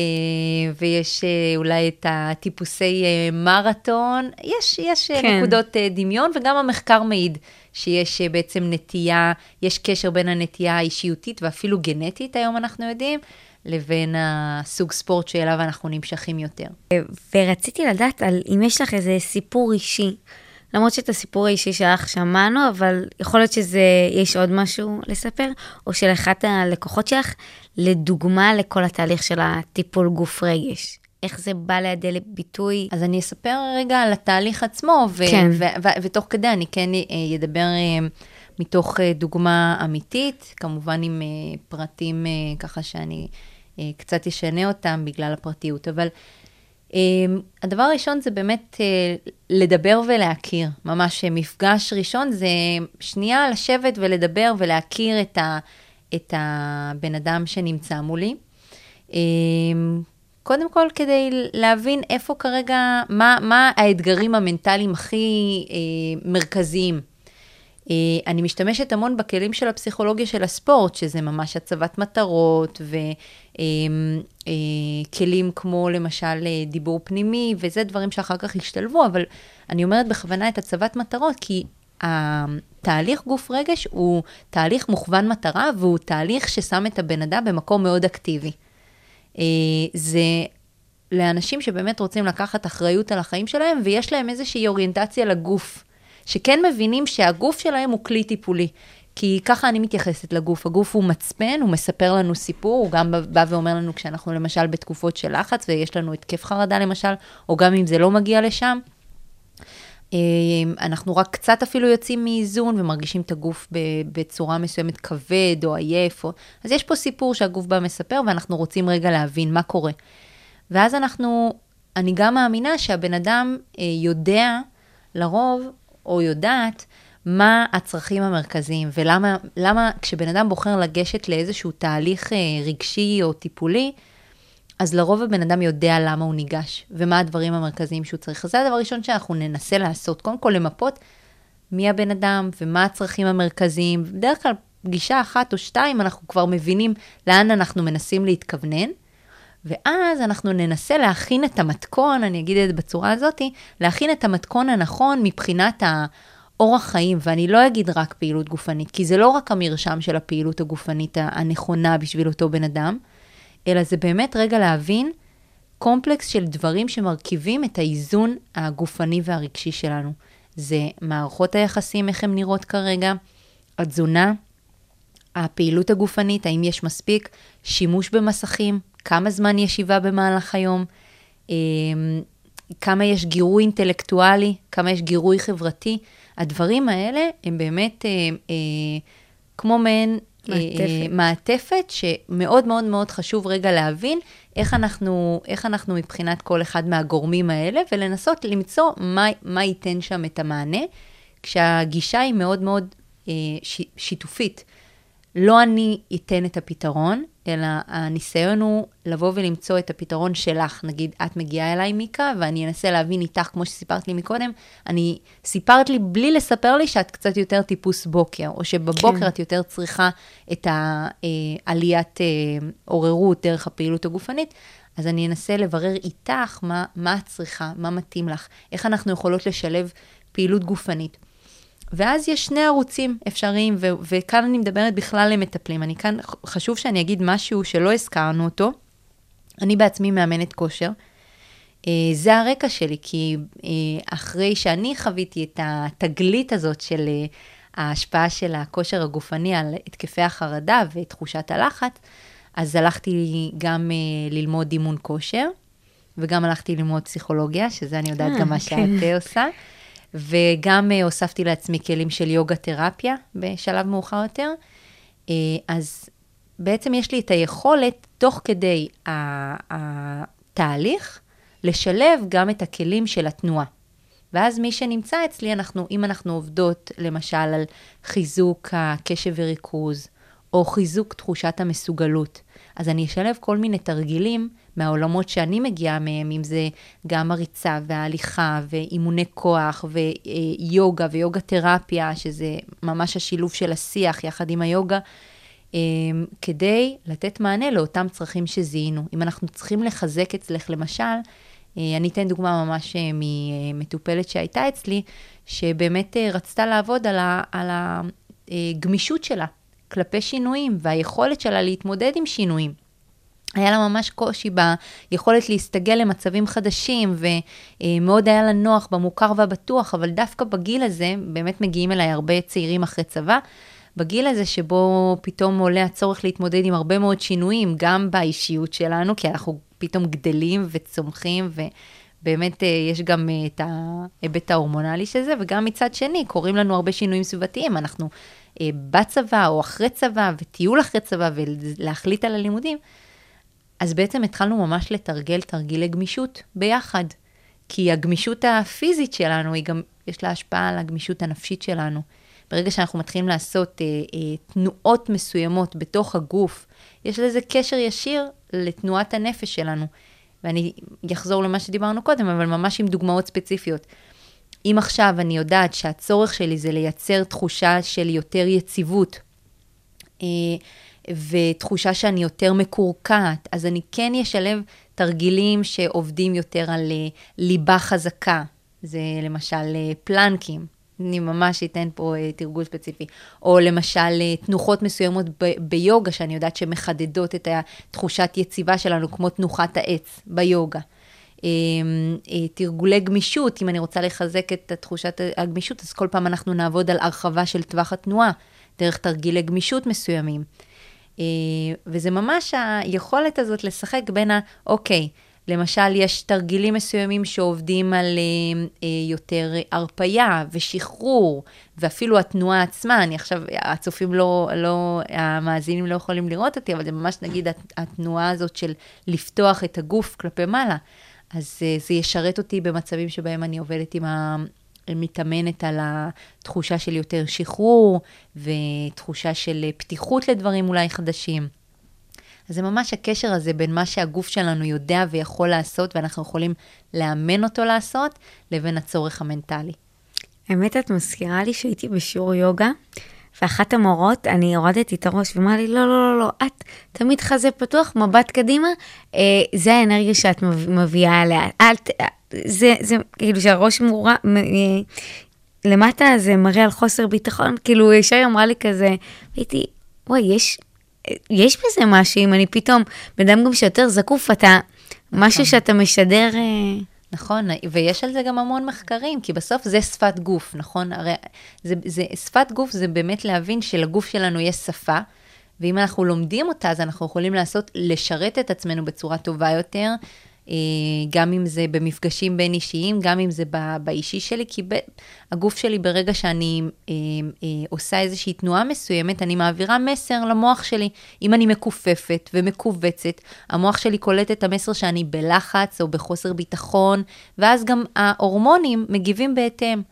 Speaker 4: ויש uh, אולי את הטיפוסי מרתון. יש, יש כן. נקודות דמיון, וגם המחקר מעיד שיש בעצם נטייה, יש קשר בין הנטייה האישיותית ואפילו גנטית, היום אנחנו יודעים. לבין הסוג ספורט שאליו אנחנו נמשכים יותר.
Speaker 3: ורציתי לדעת על אם יש לך איזה סיפור אישי. למרות שאת הסיפור האישי שלך שמענו, אבל יכול להיות שיש עוד משהו לספר, או של אחת הלקוחות שלך, לדוגמה לכל התהליך של הטיפול גוף רגש. איך זה בא לידי ביטוי?
Speaker 4: אז אני אספר רגע על התהליך עצמו, ו- כן. ו- ו- ותוך כדי אני כן אדבר אה, מתוך אה, דוגמה אמיתית, כמובן עם אה, פרטים ככה שאני אה, קצת ישנה אותם בגלל הפרטיות, אבל אה, הדבר הראשון זה באמת אה, לדבר ולהכיר, ממש מפגש ראשון זה שנייה לשבת ולדבר ולהכיר את, ה, את הבן אדם שנמצא מולי. קודם כל כדי להבין איפה כרגע, מה, מה האתגרים המנטליים הכי אה, מרכזיים אה, אני משתמשת המון בכלים של הפסיכולוגיה של הספורט, שזה ממש הצבת מטרות וכלים אה, כמו למשל אה, דיבור פנימי, וזה דברים שאחר כך ישתלבו, אבל אני אומרת בכוונה את הצבת מטרות, כי התהליך גוף רגש הוא תהליך מוכוון מטרה, והוא תהליך ששם את הבן אדם במקום מאוד אקטיבי. זה לאנשים שבאמת רוצים לקחת אחריות על החיים שלהם, ויש להם איזושהי אוריינטציה לגוף. שכן מבינים שהגוף שלהם הוא כלי טיפולי. כי ככה אני מתייחסת לגוף. הגוף הוא מצפן, הוא מספר לנו סיפור, הוא גם בא ואומר לנו כשאנחנו למשל בתקופות של לחץ ויש לנו התקף חרדה למשל, או גם אם זה לא מגיע לשם. אה, אנחנו רק קצת אפילו יוצאים מאיזון ומרגישים את הגוף בצורה מסוימת כבד או עייף. או... אז יש פה סיפור שהגוף בא מספר ואנחנו רוצים רגע להבין מה קורה. ואז אנחנו, אני גם מאמינה שהבן אדם אה, יודע לרוב או יודעת מה הצרכים המרכזיים, ולמה למה כשבן אדם בוחר לגשת לאיזשהו תהליך אה, רגשי או טיפולי, אז לרוב הבן אדם יודע למה הוא ניגש, ומה הדברים המרכזיים שהוא צריך. אז זה הדבר הראשון שאנחנו ננסה לעשות, קודם כל למפות מי הבן אדם ומה הצרכים המרכזיים. בדרך כלל פגישה אחת או שתיים אנחנו כבר מבינים לאן אנחנו מנסים להתכוונן. ואז אנחנו ננסה להכין את המתכון, אני אגיד את זה בצורה הזאתי, להכין את המתכון הנכון מבחינת האורח חיים, ואני לא אגיד רק פעילות גופנית, כי זה לא רק המרשם של הפעילות הגופנית הנכונה בשביל אותו בן אדם, אלא זה באמת רגע להבין קומפלקס של דברים שמרכיבים את האיזון הגופני והרגשי שלנו. זה מערכות היחסים, איך הן נראות כרגע, התזונה, הפעילות הגופנית, האם יש מספיק, שימוש במסכים, כמה זמן ישיבה במהלך היום, אמ, כמה יש גירוי אינטלקטואלי, כמה יש גירוי חברתי. הדברים האלה הם באמת אה, אה, כמו מעין אה, מעטפת. מעטפת שמאוד מאוד מאוד חשוב רגע להבין איך אנחנו, איך אנחנו מבחינת כל אחד מהגורמים האלה, ולנסות למצוא מה, מה ייתן שם את המענה, כשהגישה היא מאוד מאוד אה, ש, שיתופית. לא אני אתן את הפתרון, אלא הניסיון הוא לבוא ולמצוא את הפתרון שלך. נגיד, את מגיעה אליי, מיקה, ואני אנסה להבין איתך, כמו שסיפרת לי מקודם, אני, סיפרת לי בלי לספר לי שאת קצת יותר טיפוס בוקר, או שבבוקר כן. את יותר צריכה את העליית אה, עוררות דרך הפעילות הגופנית. אז אני אנסה לברר איתך מה, מה את צריכה, מה מתאים לך, איך אנחנו יכולות לשלב פעילות גופנית. ואז יש שני ערוצים אפשריים, ו- וכאן אני מדברת בכלל למטפלים. אני כאן, חשוב שאני אגיד משהו שלא הזכרנו אותו. אני בעצמי מאמנת כושר. אה, זה הרקע שלי, כי אה, אחרי שאני חוויתי את התגלית הזאת של אה, ההשפעה של הכושר הגופני על התקפי החרדה ותחושת הלחץ, אז הלכתי גם ללמוד אימון כושר, וגם הלכתי ללמוד פסיכולוגיה, שזה אני יודעת גם מה שאת עושה. וגם uh, הוספתי לעצמי כלים של יוגה תרפיה בשלב מאוחר יותר. Uh, אז בעצם יש לי את היכולת, תוך כדי התהליך, לשלב גם את הכלים של התנועה. ואז מי שנמצא אצלי, אנחנו, אם אנחנו עובדות למשל על חיזוק הקשב וריכוז, או חיזוק תחושת המסוגלות, אז אני אשלב כל מיני תרגילים מהעולמות שאני מגיעה מהם, אם זה גם הריצה וההליכה ואימוני כוח ויוגה ויוגה תרפיה, שזה ממש השילוב של השיח יחד עם היוגה, אמ, כדי לתת מענה לאותם צרכים שזיהינו. אם אנחנו צריכים לחזק אצלך, למשל, אה, אני אתן דוגמה ממש אה, ממטופלת שהייתה אצלי, שבאמת אה, רצתה לעבוד על, ה, הגמישות שלה כלפי שינויים והיכולת שלה להתמודד עם שינויים. היה לה ממש קושי ביכולת להסתגל למצבים חדשים, ומאוד היה לה נוח במוכר והבטוח, אבל דווקא בגיל הזה, באמת מגיעים אליי הרבה צעירים אחרי צבא, בגיל הזה שבו פתאום עולה הצורך להתמודד עם הרבה מאוד שינויים, גם באישיות שלנו, כי אנחנו פתאום גדלים וצומחים, ובאמת אה, יש גם אה, את ההיבט ההורמונלי של זה, וגם מצד שני, קורים לנו הרבה שינויים סביבתיים, אנחנו בצבא או אחרי צבא, וטיול אחרי צבא, ולהחליט על הלימודים. אז בעצם התחלנו ממש לתרגל תרגילי גמישות ביחד. כי הגמישות הפיזית שלנו, היא גם, יש לה השפעה על הגמישות הנפשית שלנו. ברגע שאנחנו מתחילים לעשות אה, אה, תנועות מסוימות בתוך הגוף, יש לזה קשר ישיר לתנועת הנפש שלנו. ואני אחזור למה שדיברנו קודם, אבל ממש עם דוגמאות ספציפיות. אם עכשיו אני יודעת שהצורך שלי זה לייצר תחושה של יותר יציבות, אה, ותחושה שאני יותר מקורקעת, אז אני כן אשלב תרגילים שעובדים יותר על אה, ליבה חזקה. זה למשל אה, פלנקים, אני ממש אתן פה תרגול ספציפי. או למשל תנוחות מסוימות ב- ביוגה, שאני יודעת שמחדדות את התחושת יציבה שלנו, כמו תנוחת העץ ביוגה. Uh, uh, תרגולי גמישות, אם אני רוצה לחזק את תחושת הגמישות, אז כל פעם אנחנו נעבוד על הרחבה של טווח התנועה, דרך תרגילי גמישות מסוימים. אה, וזה ממש היכולת הזאת לשחק בין ה... אוקיי, למשל, יש תרגילים מסוימים שעובדים על אה, אה, יותר הרפייה ושחרור, ואפילו התנועה עצמה, אני עכשיו, הצופים לא, לא, המאזינים לא יכולים לראות אותי, אבל זה ממש, נגיד, התנועה הזאת של לפתוח את הגוף כלפי מעלה. אז זה ישרת אותי במצבים שבהם אני עובדת עם מתאמנת על התחושה של יותר שחרור ותחושה של פתיחות לדברים אולי חדשים. אז זה ממש הקשר הזה בין מה שהגוף שלנו יודע ויכול לעשות, ואנחנו יכולים לאמן אותו לעשות, לבין הצורך המנטלי.
Speaker 3: האמת, את מזכירה לי שהייתי בשיעור יוגה, ואחת המורות, אני הורדתי את הראש ואמרה לי, לא, לא, לא, לא, את תמיד חזה פתוח, מבט קדימה, אה, זה האנרגיה שאת מביאה אליה. אל, זה, זה כאילו שהראש מורה, למטה זה מראה על חוסר ביטחון, כאילו ישר היא אמרה לי כזה, הייתי, וואי, יש, יש בזה משהו, אם אני פתאום, בן אדם גם שיותר זקוף, אתה, משהו נכון. שאתה משדר... אה,
Speaker 4: נכון, ויש על זה גם המון מחקרים, כי בסוף זה שפת גוף, נכון? הרי זה, זה, שפת גוף זה באמת להבין שלגוף שלנו יש שפה, ואם אנחנו לומדים אותה, אז אנחנו יכולים לעשות, לשרת את עצמנו בצורה טובה יותר, גם אם זה במפגשים בין אישיים, גם אם זה באישי שלי, כי ב, הגוף שלי, ברגע שאני אה, אה, עושה איזושהי תנועה מסוימת, אני מעבירה מסר למוח שלי. אם אני מכופפת ומכווצת, המוח שלי קולט את המסר שאני בלחץ או בחוסר ביטחון, ואז גם ההורמונים מגיבים בהתאם.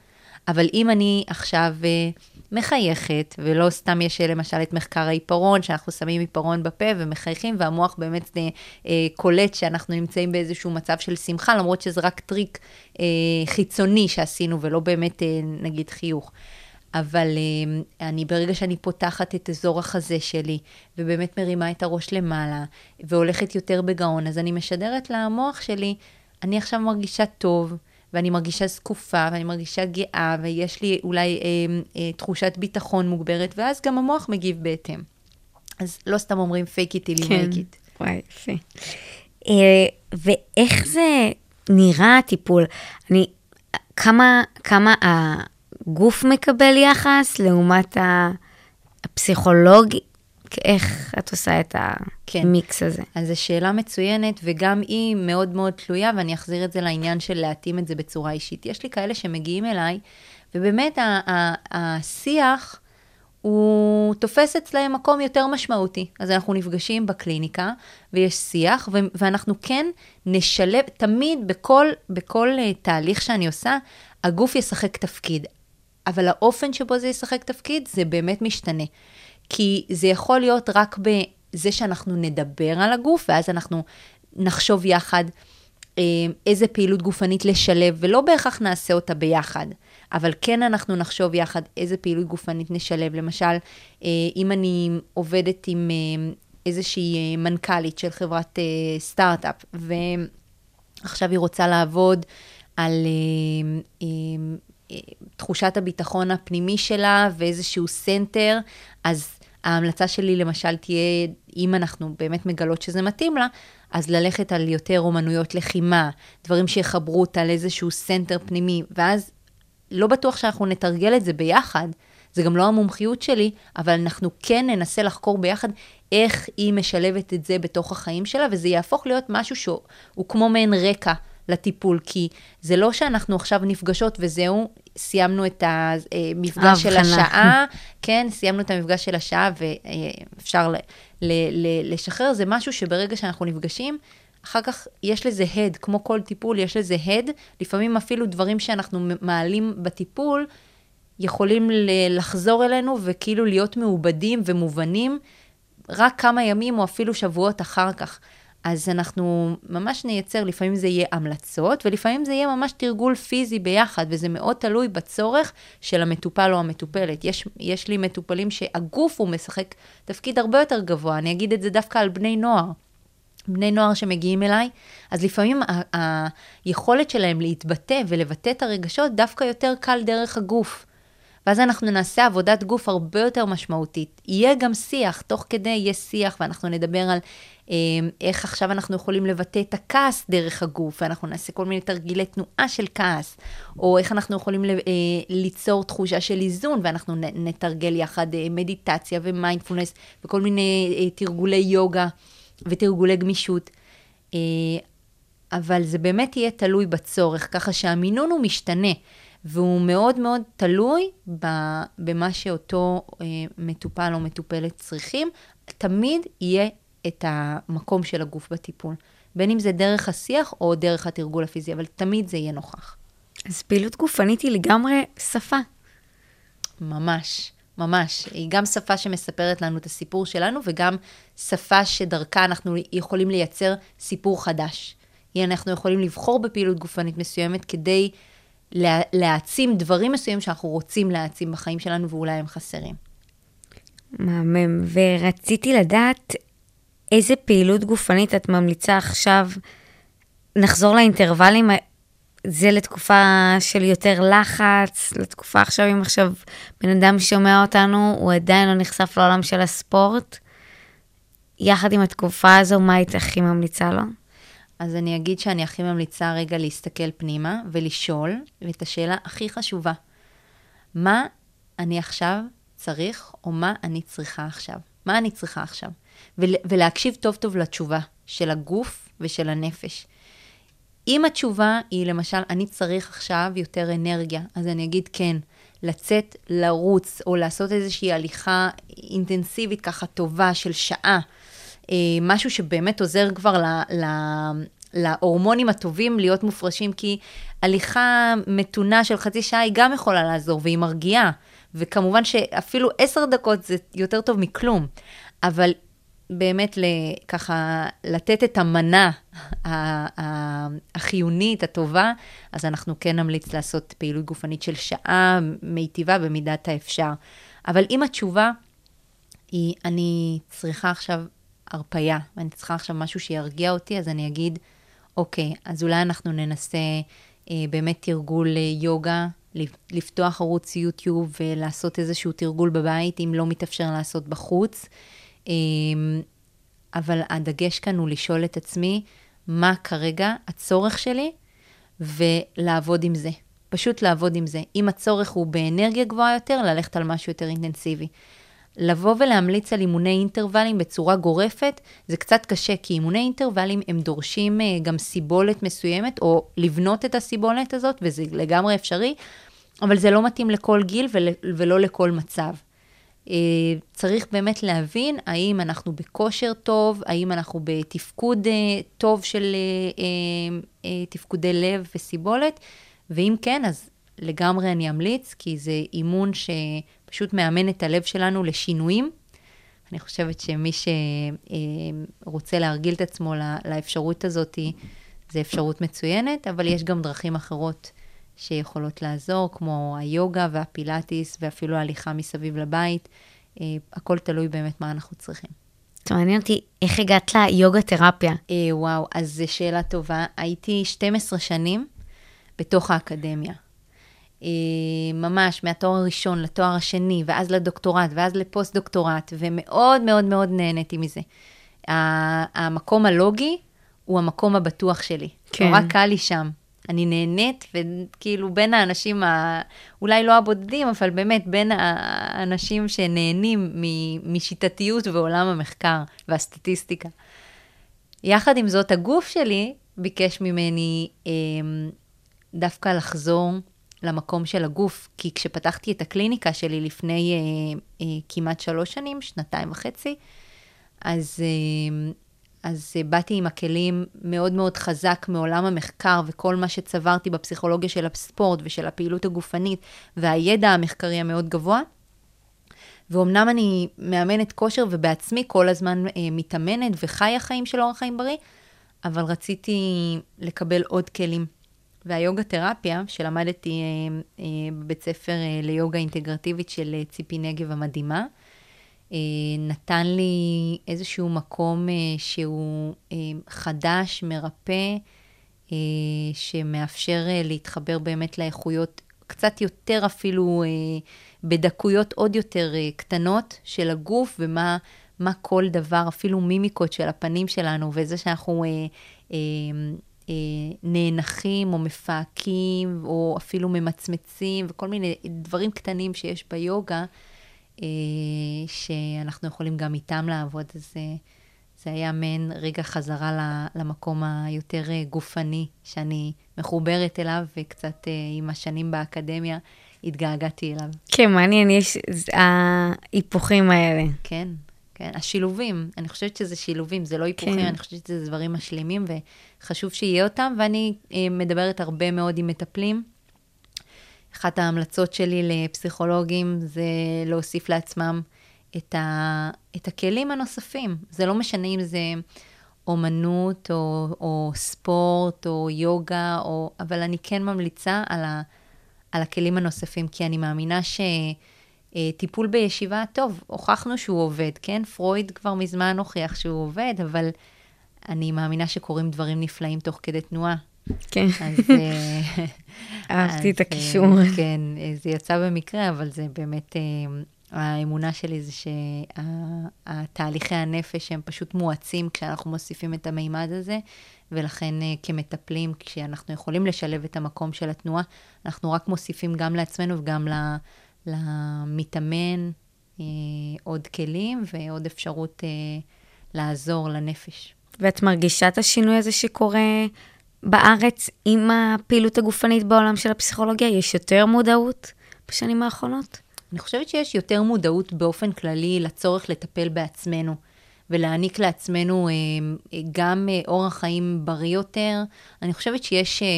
Speaker 4: אבל אם אני עכשיו... אה, מחייכת, ולא סתם יש למשל את מחקר העיפרון, שאנחנו שמים עיפרון בפה ומחייכים, והמוח באמת אה, אה, קולט שאנחנו נמצאים באיזשהו מצב של שמחה, למרות שזה רק טריק אה, חיצוני שעשינו, ולא באמת, אה, נגיד, חיוך. אבל אה, אני, ברגע שאני פותחת את אזור החזה שלי, ובאמת מרימה את הראש למעלה, והולכת יותר בגאון, אז אני משדרת למוח שלי, אני עכשיו מרגישה טוב, ואני מרגישה זקופה, ואני מרגישה גאה, ויש לי אולי אה, אה, תחושת ביטחון מוגברת, ואז גם המוח מגיב בהתאם. אז לא סתם אומרים fake it till you
Speaker 3: כן.
Speaker 4: make it.
Speaker 3: וואי, יפה. אה, ואיך זה נראה הטיפול? אני, כמה, כמה הגוף מקבל יחס לעומת הפסיכולוג? איך את עושה את
Speaker 4: כן.
Speaker 3: המיקס הזה?
Speaker 4: אז זו שאלה מצוינת, וגם היא מאוד מאוד תלויה, ואני אחזיר את זה לעניין של להתאים את זה בצורה אישית. יש לי כאלה שמגיעים אליי, ובאמת השיח, הוא תופס אצלהם מקום יותר משמעותי. אז אנחנו נפגשים בקליניקה, ויש שיח, ו- ואנחנו כן נשלב, תמיד בכל, בכל uh, תהליך שאני עושה, הגוף ישחק תפקיד. אבל האופן שבו זה ישחק תפקיד, זה באמת משתנה. כי זה יכול להיות רק בזה שאנחנו נדבר על הגוף, ואז אנחנו נחשוב יחד אה, איזה פעילות גופנית לשלב, ולא בהכרח נעשה אותה ביחד, אבל כן אנחנו נחשוב יחד איזה פעילות גופנית נשלב. למשל, אה, אם אני עובדת עם אה, איזושהי מנכ"לית של חברת סטארט-אפ, ועכשיו היא רוצה לעבוד על תחושת הביטחון הפנימי שלה ואיזשהו center, אז ההמלצה שלי למשל תהיה, אם אנחנו באמת מגלות שזה מתאים לה, אז ללכת על יותר אומנויות לחימה, דברים שיחברו אותה לאיזשהו center פנימי, ואז לא בטוח שאנחנו נתרגל את זה ביחד, זה גם לא המומחיות שלי, אבל אנחנו כן ננסה לחקור ביחד איך היא משלבת את זה בתוך החיים שלה, וזה יהפוך להיות משהו שהוא כמו מעין רקע לטיפול, כי זה לא שאנחנו עכשיו נפגשות וזהו, סיימנו את המפגש של השעה, כן, סיימנו את המפגש של השעה ואפשר לשחרר, זה משהו שברגע שאנחנו נפגשים, אחר כך יש לזה הד, כמו כל טיפול, יש לזה הד, לפעמים אפילו דברים שאנחנו מעלים בטיפול, יכולים לחזור אלינו וכאילו להיות מעובדים ומובנים רק כמה ימים או אפילו שבועות אחר כך. אז אנחנו ממש נייצר, לפעמים זה יהיה המלצות, ולפעמים זה יהיה ממש תרגול פיזי ביחד, וזה מאוד תלוי בצורך של המטופל או המטופלת. יש, יש לי מטופלים שהגוף הוא משחק תפקיד הרבה יותר גבוה, אני אגיד את זה דווקא על בני נוער. בני נוער שמגיעים אליי, אז לפעמים ה- היכולת שלהם להתבטא ולבטא את הרגשות דווקא יותר קל דרך הגוף. ואז אנחנו נעשה עבודת גוף הרבה יותר משמעותית. יהיה גם שיח, תוך כדי יהיה שיח, ואנחנו נדבר על איך עכשיו אנחנו יכולים לבטא את הכעס דרך הגוף, ואנחנו נעשה כל מיני תרגילי תנועה של כעס, או איך אנחנו יכולים אה, ליצור תחושה של איזון, ואנחנו נתרגל יחד אה, מדיטציה ומיינדפולנס, וכל מיני אה, תרגולי יוגה ותרגולי גמישות. אבל זה באמת יהיה תלוי בצורך, ככה שהמינון הוא משתנה. והוא מאוד מאוד תלוי במה שאותו מטופל או מטופלת צריכים. תמיד יהיה את המקום של הגוף בטיפול, בין אם זה דרך השיח או דרך התרגול הפיזי, אבל תמיד זה יהיה נוכח.
Speaker 3: אז פעילות גופנית היא לגמרי שפה.
Speaker 4: ממש, ממש. היא גם שפה שמספרת לנו את הסיפור שלנו, וגם שפה שדרכה אנחנו יכולים לייצר סיפור חדש. אנחנו יכולים לבחור בפעילות גופנית מסוימת כדי לה, להעצים דברים מסוימים שאנחנו רוצים להעצים בחיים שלנו ואולי הם חסרים.
Speaker 3: מהמם. ורציתי לדעת איזה פעילות גופנית את ממליצה עכשיו, נחזור לאינטרוולים, זה לתקופה של יותר לחץ, לתקופה עכשיו, אם עכשיו בן אדם שומע אותנו, הוא עדיין לא נחשף לעולם של הספורט, יחד עם התקופה הזו, מה היית הכי ממליצה לו?
Speaker 4: אז אני אגיד שאני הכי ממליצה רגע להסתכל פנימה ולשאול את השאלה הכי חשובה. מה אני עכשיו צריך, או מה אני צריכה עכשיו? מה אני צריכה עכשיו? ול, ולהקשיב טוב טוב לתשובה של הגוף ושל הנפש. אם התשובה היא למשל, אני צריך עכשיו יותר אנרגיה, אז אני אגיד כן, לצאת לרוץ או לעשות איזושהי הליכה אינטנסיבית ככה טובה של שעה, אה, משהו שבאמת עוזר כבר ל... ל להורמונים הטובים להיות מופרשים, כי הליכה מתונה של חצי שעה היא גם יכולה לעזור והיא מרגיעה. וכמובן שאפילו עשר דקות זה יותר טוב מכלום. אבל באמת ככה לתת את המנה החיונית, הטובה, אז אנחנו כן נמליץ לעשות פעילות גופנית של שעה מיטיבה במידת האפשר. אבל אם התשובה היא, אני צריכה עכשיו הרפייה, ואני צריכה עכשיו משהו שירגיע אותי, אז אני אגיד, אוקיי, אז אולי אנחנו ננסה אה, באמת תרגול אה, יוגה, לפתוח ערוץ יוטיוב ולעשות איזשהו תרגול בבית, אם לא מתאפשר לעשות בחוץ. אה, אבל הדגש כאן הוא לשאול את עצמי, מה כרגע הצורך שלי, ולעבוד עם זה. פשוט לעבוד עם זה. אם הצורך הוא באנרגיה גבוהה יותר, ללכת על משהו יותר אינטנסיבי. לבוא ולהמליץ על אימוני אינטרוולים בצורה גורפת, זה קצת קשה, כי אימוני אינטרוולים הם דורשים uh, גם סיבולת מסוימת, או לבנות את הסיבולת הזאת, וזה לגמרי אפשרי, אבל זה לא מתאים לכל גיל ול, ולא לכל מצב. Uh, צריך באמת להבין האם אנחנו בכושר טוב, האם אנחנו בתפקוד uh, טוב של uh, תפקודי לב וסיבולת, ואם כן, אז לגמרי אני אמליץ, כי זה אימון ש... פשוט מאמן את הלב שלנו לשינויים. אני חושבת שמי שרוצה להרגיל את עצמו לאפשרות הזאת, זה אפשרות מצוינת, אבל יש גם דרכים אחרות שיכולות לעזור, כמו היוגה והפילאטיס ואפילו ההליכה מסביב לבית. אה, הכל תלוי באמת מה אנחנו צריכים.
Speaker 3: זה מעניין אותי, איך הגעת ליוגה תרפיה?
Speaker 4: אה, וואו, אז זו שאלה טובה. הייתי 12 שנים בתוך האקדמיה. אה, ממש מהתואר הראשון לתואר השני, ואז לדוקטורט, ואז לפוסט-דוקטורט, ומאוד מאוד מאוד נהניתי מזה. המקום הלוגי הוא המקום הבטוח שלי. כן. נורא קל לי שם. אני נהנית, וכאילו בין האנשים, ה... אולי לא הבודדים, אבל באמת בין האנשים שנהנים משיטתיות ועולם המחקר והסטטיסטיקה. יחד עם זאת, הגוף שלי ביקש ממני אה, דווקא לחזור למקום של הגוף, כי כשפתחתי את הקליניקה שלי לפני אה, אה, כמעט שלוש שנים, שנתיים וחצי, אז, אה, אז אה, באתי עם הכלים מאוד מאוד חזק מעולם המחקר וכל מה שצברתי בפסיכולוגיה של הספורט ושל הפעילות הגופנית והידע המחקרי המאוד גבוה. ואומנם אני מאמנת כושר ובעצמי כל הזמן אה, מתאמנת וחיה חיים של אורח חיים בריא, אבל רציתי לקבל עוד כלים. והיוגה תרפיה, שלמדתי אה, אה, בבית ספר אה, ליוגה אינטגרטיבית של אה, ציפי נגב המדהימה, נתן לי איזשהו מקום אה, שהוא אה, חדש, מרפא, אה, שמאפשר אה, להתחבר באמת לאיכויות קצת יותר אפילו אה, בדקויות עוד יותר אה, קטנות של הגוף, ומה מה כל דבר, אפילו מימיקות של הפנים שלנו, וזה שאנחנו... אה, אה, אה, נאנחים או מפהקים או אפילו ממצמצים וכל מיני דברים קטנים שיש ביוגה, אה, שאנחנו יכולים גם איתם לעבוד. אז אה, זה היה מעין רגע חזרה למקום היותר גופני שאני מחוברת אליו, וקצת עם השנים באקדמיה התגעגעתי אליו.
Speaker 3: כן, מעניין, יש ההיפוכים האלה.
Speaker 4: כן, כן, השילובים, אני חושבת שזה שילובים, זה לא היפוכים, כן. אני חושבת שזה דברים משלימים, וחשוב שיהיה אותם, ואני אה, מדברת הרבה מאוד עם מטפלים. אחת ההמלצות שלי לפסיכולוגים זה להוסיף לעצמם את, ה, את הכלים הנוספים. זה לא משנה אם זה אומנות, או, או ספורט, או יוגה, או, אבל אני כן ממליצה על, ה, על הכלים הנוספים, כי אני מאמינה ש... אה, טיפול בישיבה, טוב, הוכחנו שהוא עובד, כן? פרויד כבר מזמן הוכיח שהוא עובד, אבל אני מאמינה שקורים דברים נפלאים תוך כדי תנועה.
Speaker 3: כן. אז... אה, [LAUGHS] אהבתי את הקישור. אה,
Speaker 4: כן, זה יצא במקרה, אבל זה באמת, האמונה שלי זה שהתהליכי הנפש הם פשוט מואצים כשאנחנו מוסיפים את המימד הזה, ולכן אה, כמטפלים, כשאנחנו יכולים לשלב את המקום של התנועה, אנחנו רק מוסיפים גם לעצמנו וגם למתאמן אה, עוד כלים ועוד אפשרות לעזור לנפש.
Speaker 3: ואת מרגישה את השינוי הזה שקורה בארץ עם הפעילות הגופנית בעולם של הפסיכולוגיה? יש יותר מודעות בשנים האחרונות?
Speaker 4: אני חושבת שיש יותר מודעות באופן כללי לצורך לטפל בעצמנו. ולהעניק לעצמנו אה, גם אה, אורח חיים בריא יותר. אני חושבת שיש, אה,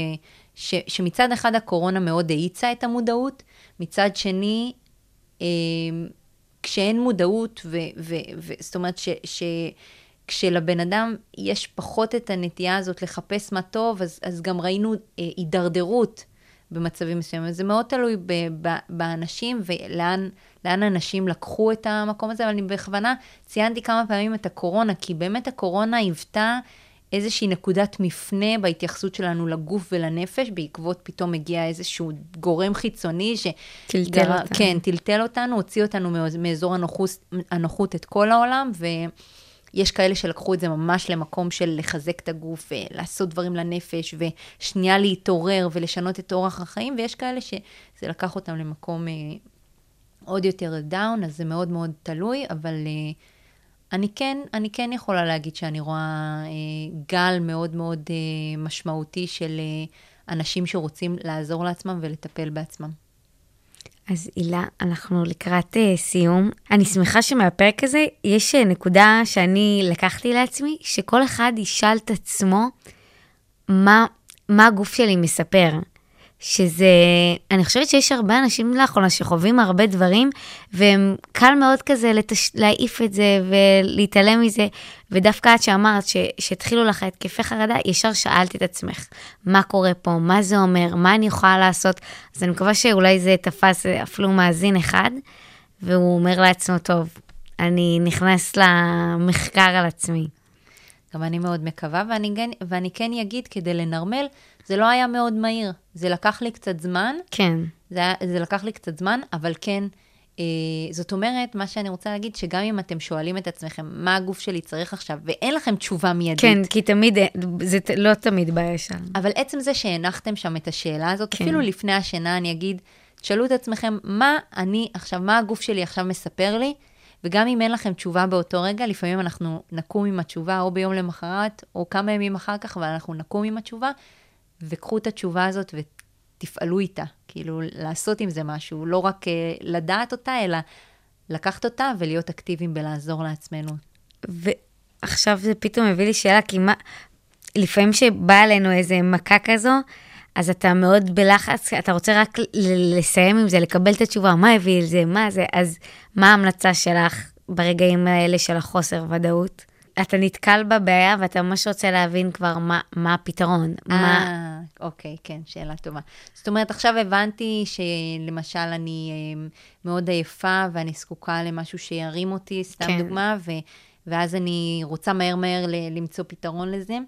Speaker 4: ש, שמצד אחד הקורונה מאוד האיצה את המודעות, מצד שני, כשאין מודעות, ו, ו, ו, זאת אומרת ש, ש, כשלבן אדם יש פחות את הנטייה הזאת לחפש מה טוב, אז, אז גם ראינו הידרדרות במצבים מסוימים. זה מאוד תלוי ב, ב, באנשים ולאן אנשים לקחו את המקום הזה, אבל אני בכוונה ציינתי כמה פעמים את הקורונה, כי באמת הקורונה היוותה איזושהי נקודת מפנה בהתייחסות שלנו לגוף ולנפש, בעקבות פתאום הגיע איזשהו גורם חיצוני ש...
Speaker 3: טלטל אותנו.
Speaker 4: כן, טלטל אותנו, הוציא אותנו מאזור הנוחות, הנוחות את כל העולם, ו... יש כאלה שלקחו את זה ממש למקום של לחזק את הגוף, לעשות דברים לנפש, ושנייה להתעורר ולשנות את אורח החיים, ויש כאלה שזה לקח אותם למקום אה, עוד יותר דאון, אז זה מאוד מאוד תלוי, אבל אה, אני, כן, אני כן יכולה להגיד שאני רואה אה, גל מאוד מאוד אה, משמעותי של אה, אנשים שרוצים לעזור לעצמם ולטפל בעצמם.
Speaker 3: אז הילה, אנחנו לקראת uh, סיום. אני שמחה שמהפרק הזה יש uh, נקודה שאני לקחתי לעצמי, שכל אחד ישאל את עצמו מה, מה הגוף שלי מספר. שזה, אני חושבת שיש הרבה אנשים לאחרונה שחווים הרבה דברים, והם קל מאוד כזה לתש... להעיף את זה ולהתעלם מזה, ודווקא את שאמרת שהתחילו לך התקפי חרדה, ישר שאלת את עצמך, מה קורה פה, מה זה אומר, מה אני יכולה לעשות, אז אני מקווה שאולי זה תפס אפילו מאזין אחד, והוא אומר לעצמו, טוב, אני נכנס למחקר על עצמי.
Speaker 4: גם אני מאוד מקווה, ואני, ואני כן אגיד, כדי לנרמל, זה לא היה מאוד מהיר. זה לקח לי קצת זמן.
Speaker 3: כן.
Speaker 4: זה, זה לקח לי קצת זמן, אבל כן, אה, זאת אומרת, מה שאני רוצה להגיד, שגם אם אתם שואלים את עצמכם, מה הגוף שלי צריך עכשיו, ואין לכם תשובה מיידית.
Speaker 3: כן, כי תמיד, זה לא תמיד בעיה שם.
Speaker 4: אבל עצם זה שהנחתם שם את השאלה הזאת, כן. אפילו לפני השינה אני אגיד, תשאלו את עצמכם, מה אני עכשיו, מה הגוף שלי עכשיו מספר לי? וגם אם אין לכם תשובה באותו רגע, לפעמים אנחנו נקום עם התשובה או ביום למחרת, או כמה ימים אחר כך, אבל אנחנו נקום עם התשובה, וקחו את התשובה הזאת ותפעלו איתה. כאילו, לעשות עם זה משהו, לא רק uh, לדעת אותה, אלא לקחת אותה ולהיות אקטיביים בלעזור לעצמנו.
Speaker 3: ועכשיו זה פתאום מביא לי שאלה, כי מה, לפעמים שבא אלינו איזה מכה כזו, אז אתה מאוד בלחץ, אתה רוצה רק לסיים עם זה, לקבל את התשובה, מה הביא לזה, מה זה, אז מה ההמלצה שלך ברגעים האלה של החוסר ודאות? אתה נתקל בבעיה ואתה ממש רוצה להבין כבר מה, מה הפתרון.
Speaker 4: אה, מה... אוקיי, כן, שאלה טובה. זאת אומרת, עכשיו הבנתי שלמשל אני אה, מאוד עייפה ואני זקוקה למשהו שירים אותי, סתם כן. דוגמה, ו, ואז אני רוצה מהר מהר ל, למצוא פתרון לזה.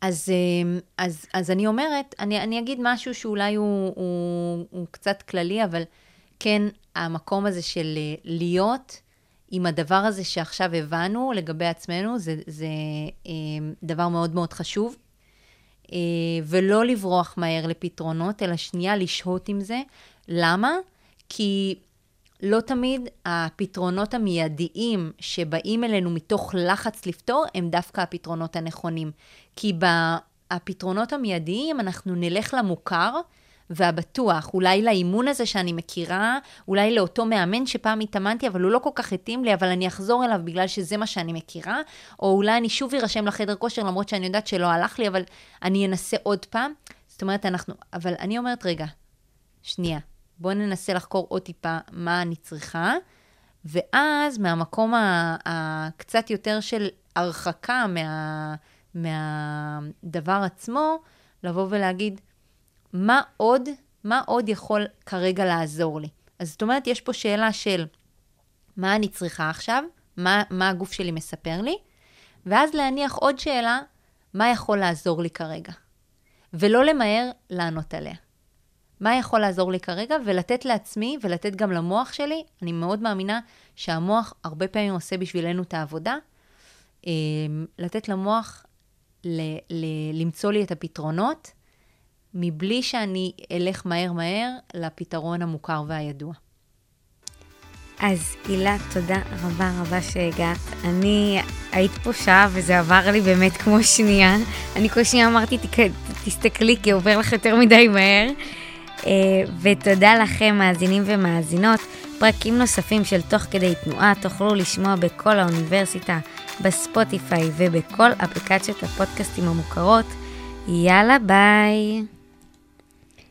Speaker 4: אז, אה, אז, אז אני אומרת, אני, אני אגיד משהו שאולי הוא, הוא, הוא קצת כללי, אבל כן, המקום הזה של אה, להיות, עם הדבר הזה שעכשיו הבנו לגבי עצמנו, זה, זה אה, דבר מאוד מאוד חשוב. אה, ולא לברוח מהר לפתרונות, אלא שנייה לשהות עם זה. למה? כי לא תמיד הפתרונות המיידיים שבאים אלינו מתוך לחץ לפתור, הם דווקא הפתרונות הנכונים. כי בפתרונות המיידיים אנחנו נלך למוכר, והבטוח, אולי לאימון הזה שאני מכירה, אולי לאותו מאמן שפעם התאמנתי, אבל הוא לא כל כך התאים לי, אבל אני אחזור אליו בגלל שזה מה שאני מכירה, או אולי אני שוב ארשם לחדר כושר, למרות שאני יודעת שלא הלך לי, אבל אני אנסה עוד פעם. זאת אומרת, אנחנו, אבל אני אומרת, רגע, שנייה, בואו ננסה לחקור עוד טיפה מה אני צריכה, ואז מהמקום הקצת יותר של הרחקה מה, מהדבר עצמו, לבוא ולהגיד, מה עוד, מה עוד יכול כרגע לעזור לי? אז זאת אומרת, יש פה שאלה של מה אני צריכה עכשיו, מה, מה הגוף שלי מספר לי, ואז להניח עוד שאלה, מה יכול לעזור לי כרגע? ולא למהר לענות עליה. מה יכול לעזור לי כרגע, ולתת לעצמי ולתת גם למוח שלי, אני מאוד מאמינה שהמוח הרבה פעמים עושה בשבילנו את העבודה, אמ, לתת למוח ל- ל- למצוא לי את הפתרונות, מבלי שאני אלך מהר מהר לפתרון המוכר והידוע.
Speaker 3: אז הילה, תודה רבה רבה שהגעת. אני היית פה שעה וזה עבר לי באמת כמו שנייה. אני כל שנייה אמרתי, תסתכלי כי עובר לך יותר מדי מהר. אה, ותודה לכם, מאזינים ומאזינות. פרקים נוספים של תוך כדי תנועה תוכלו לשמוע בכל האוניברסיטה, בספוטיפיי ובכל אפליקציות הפודקאסטים המוכרות. יאללה, ביי.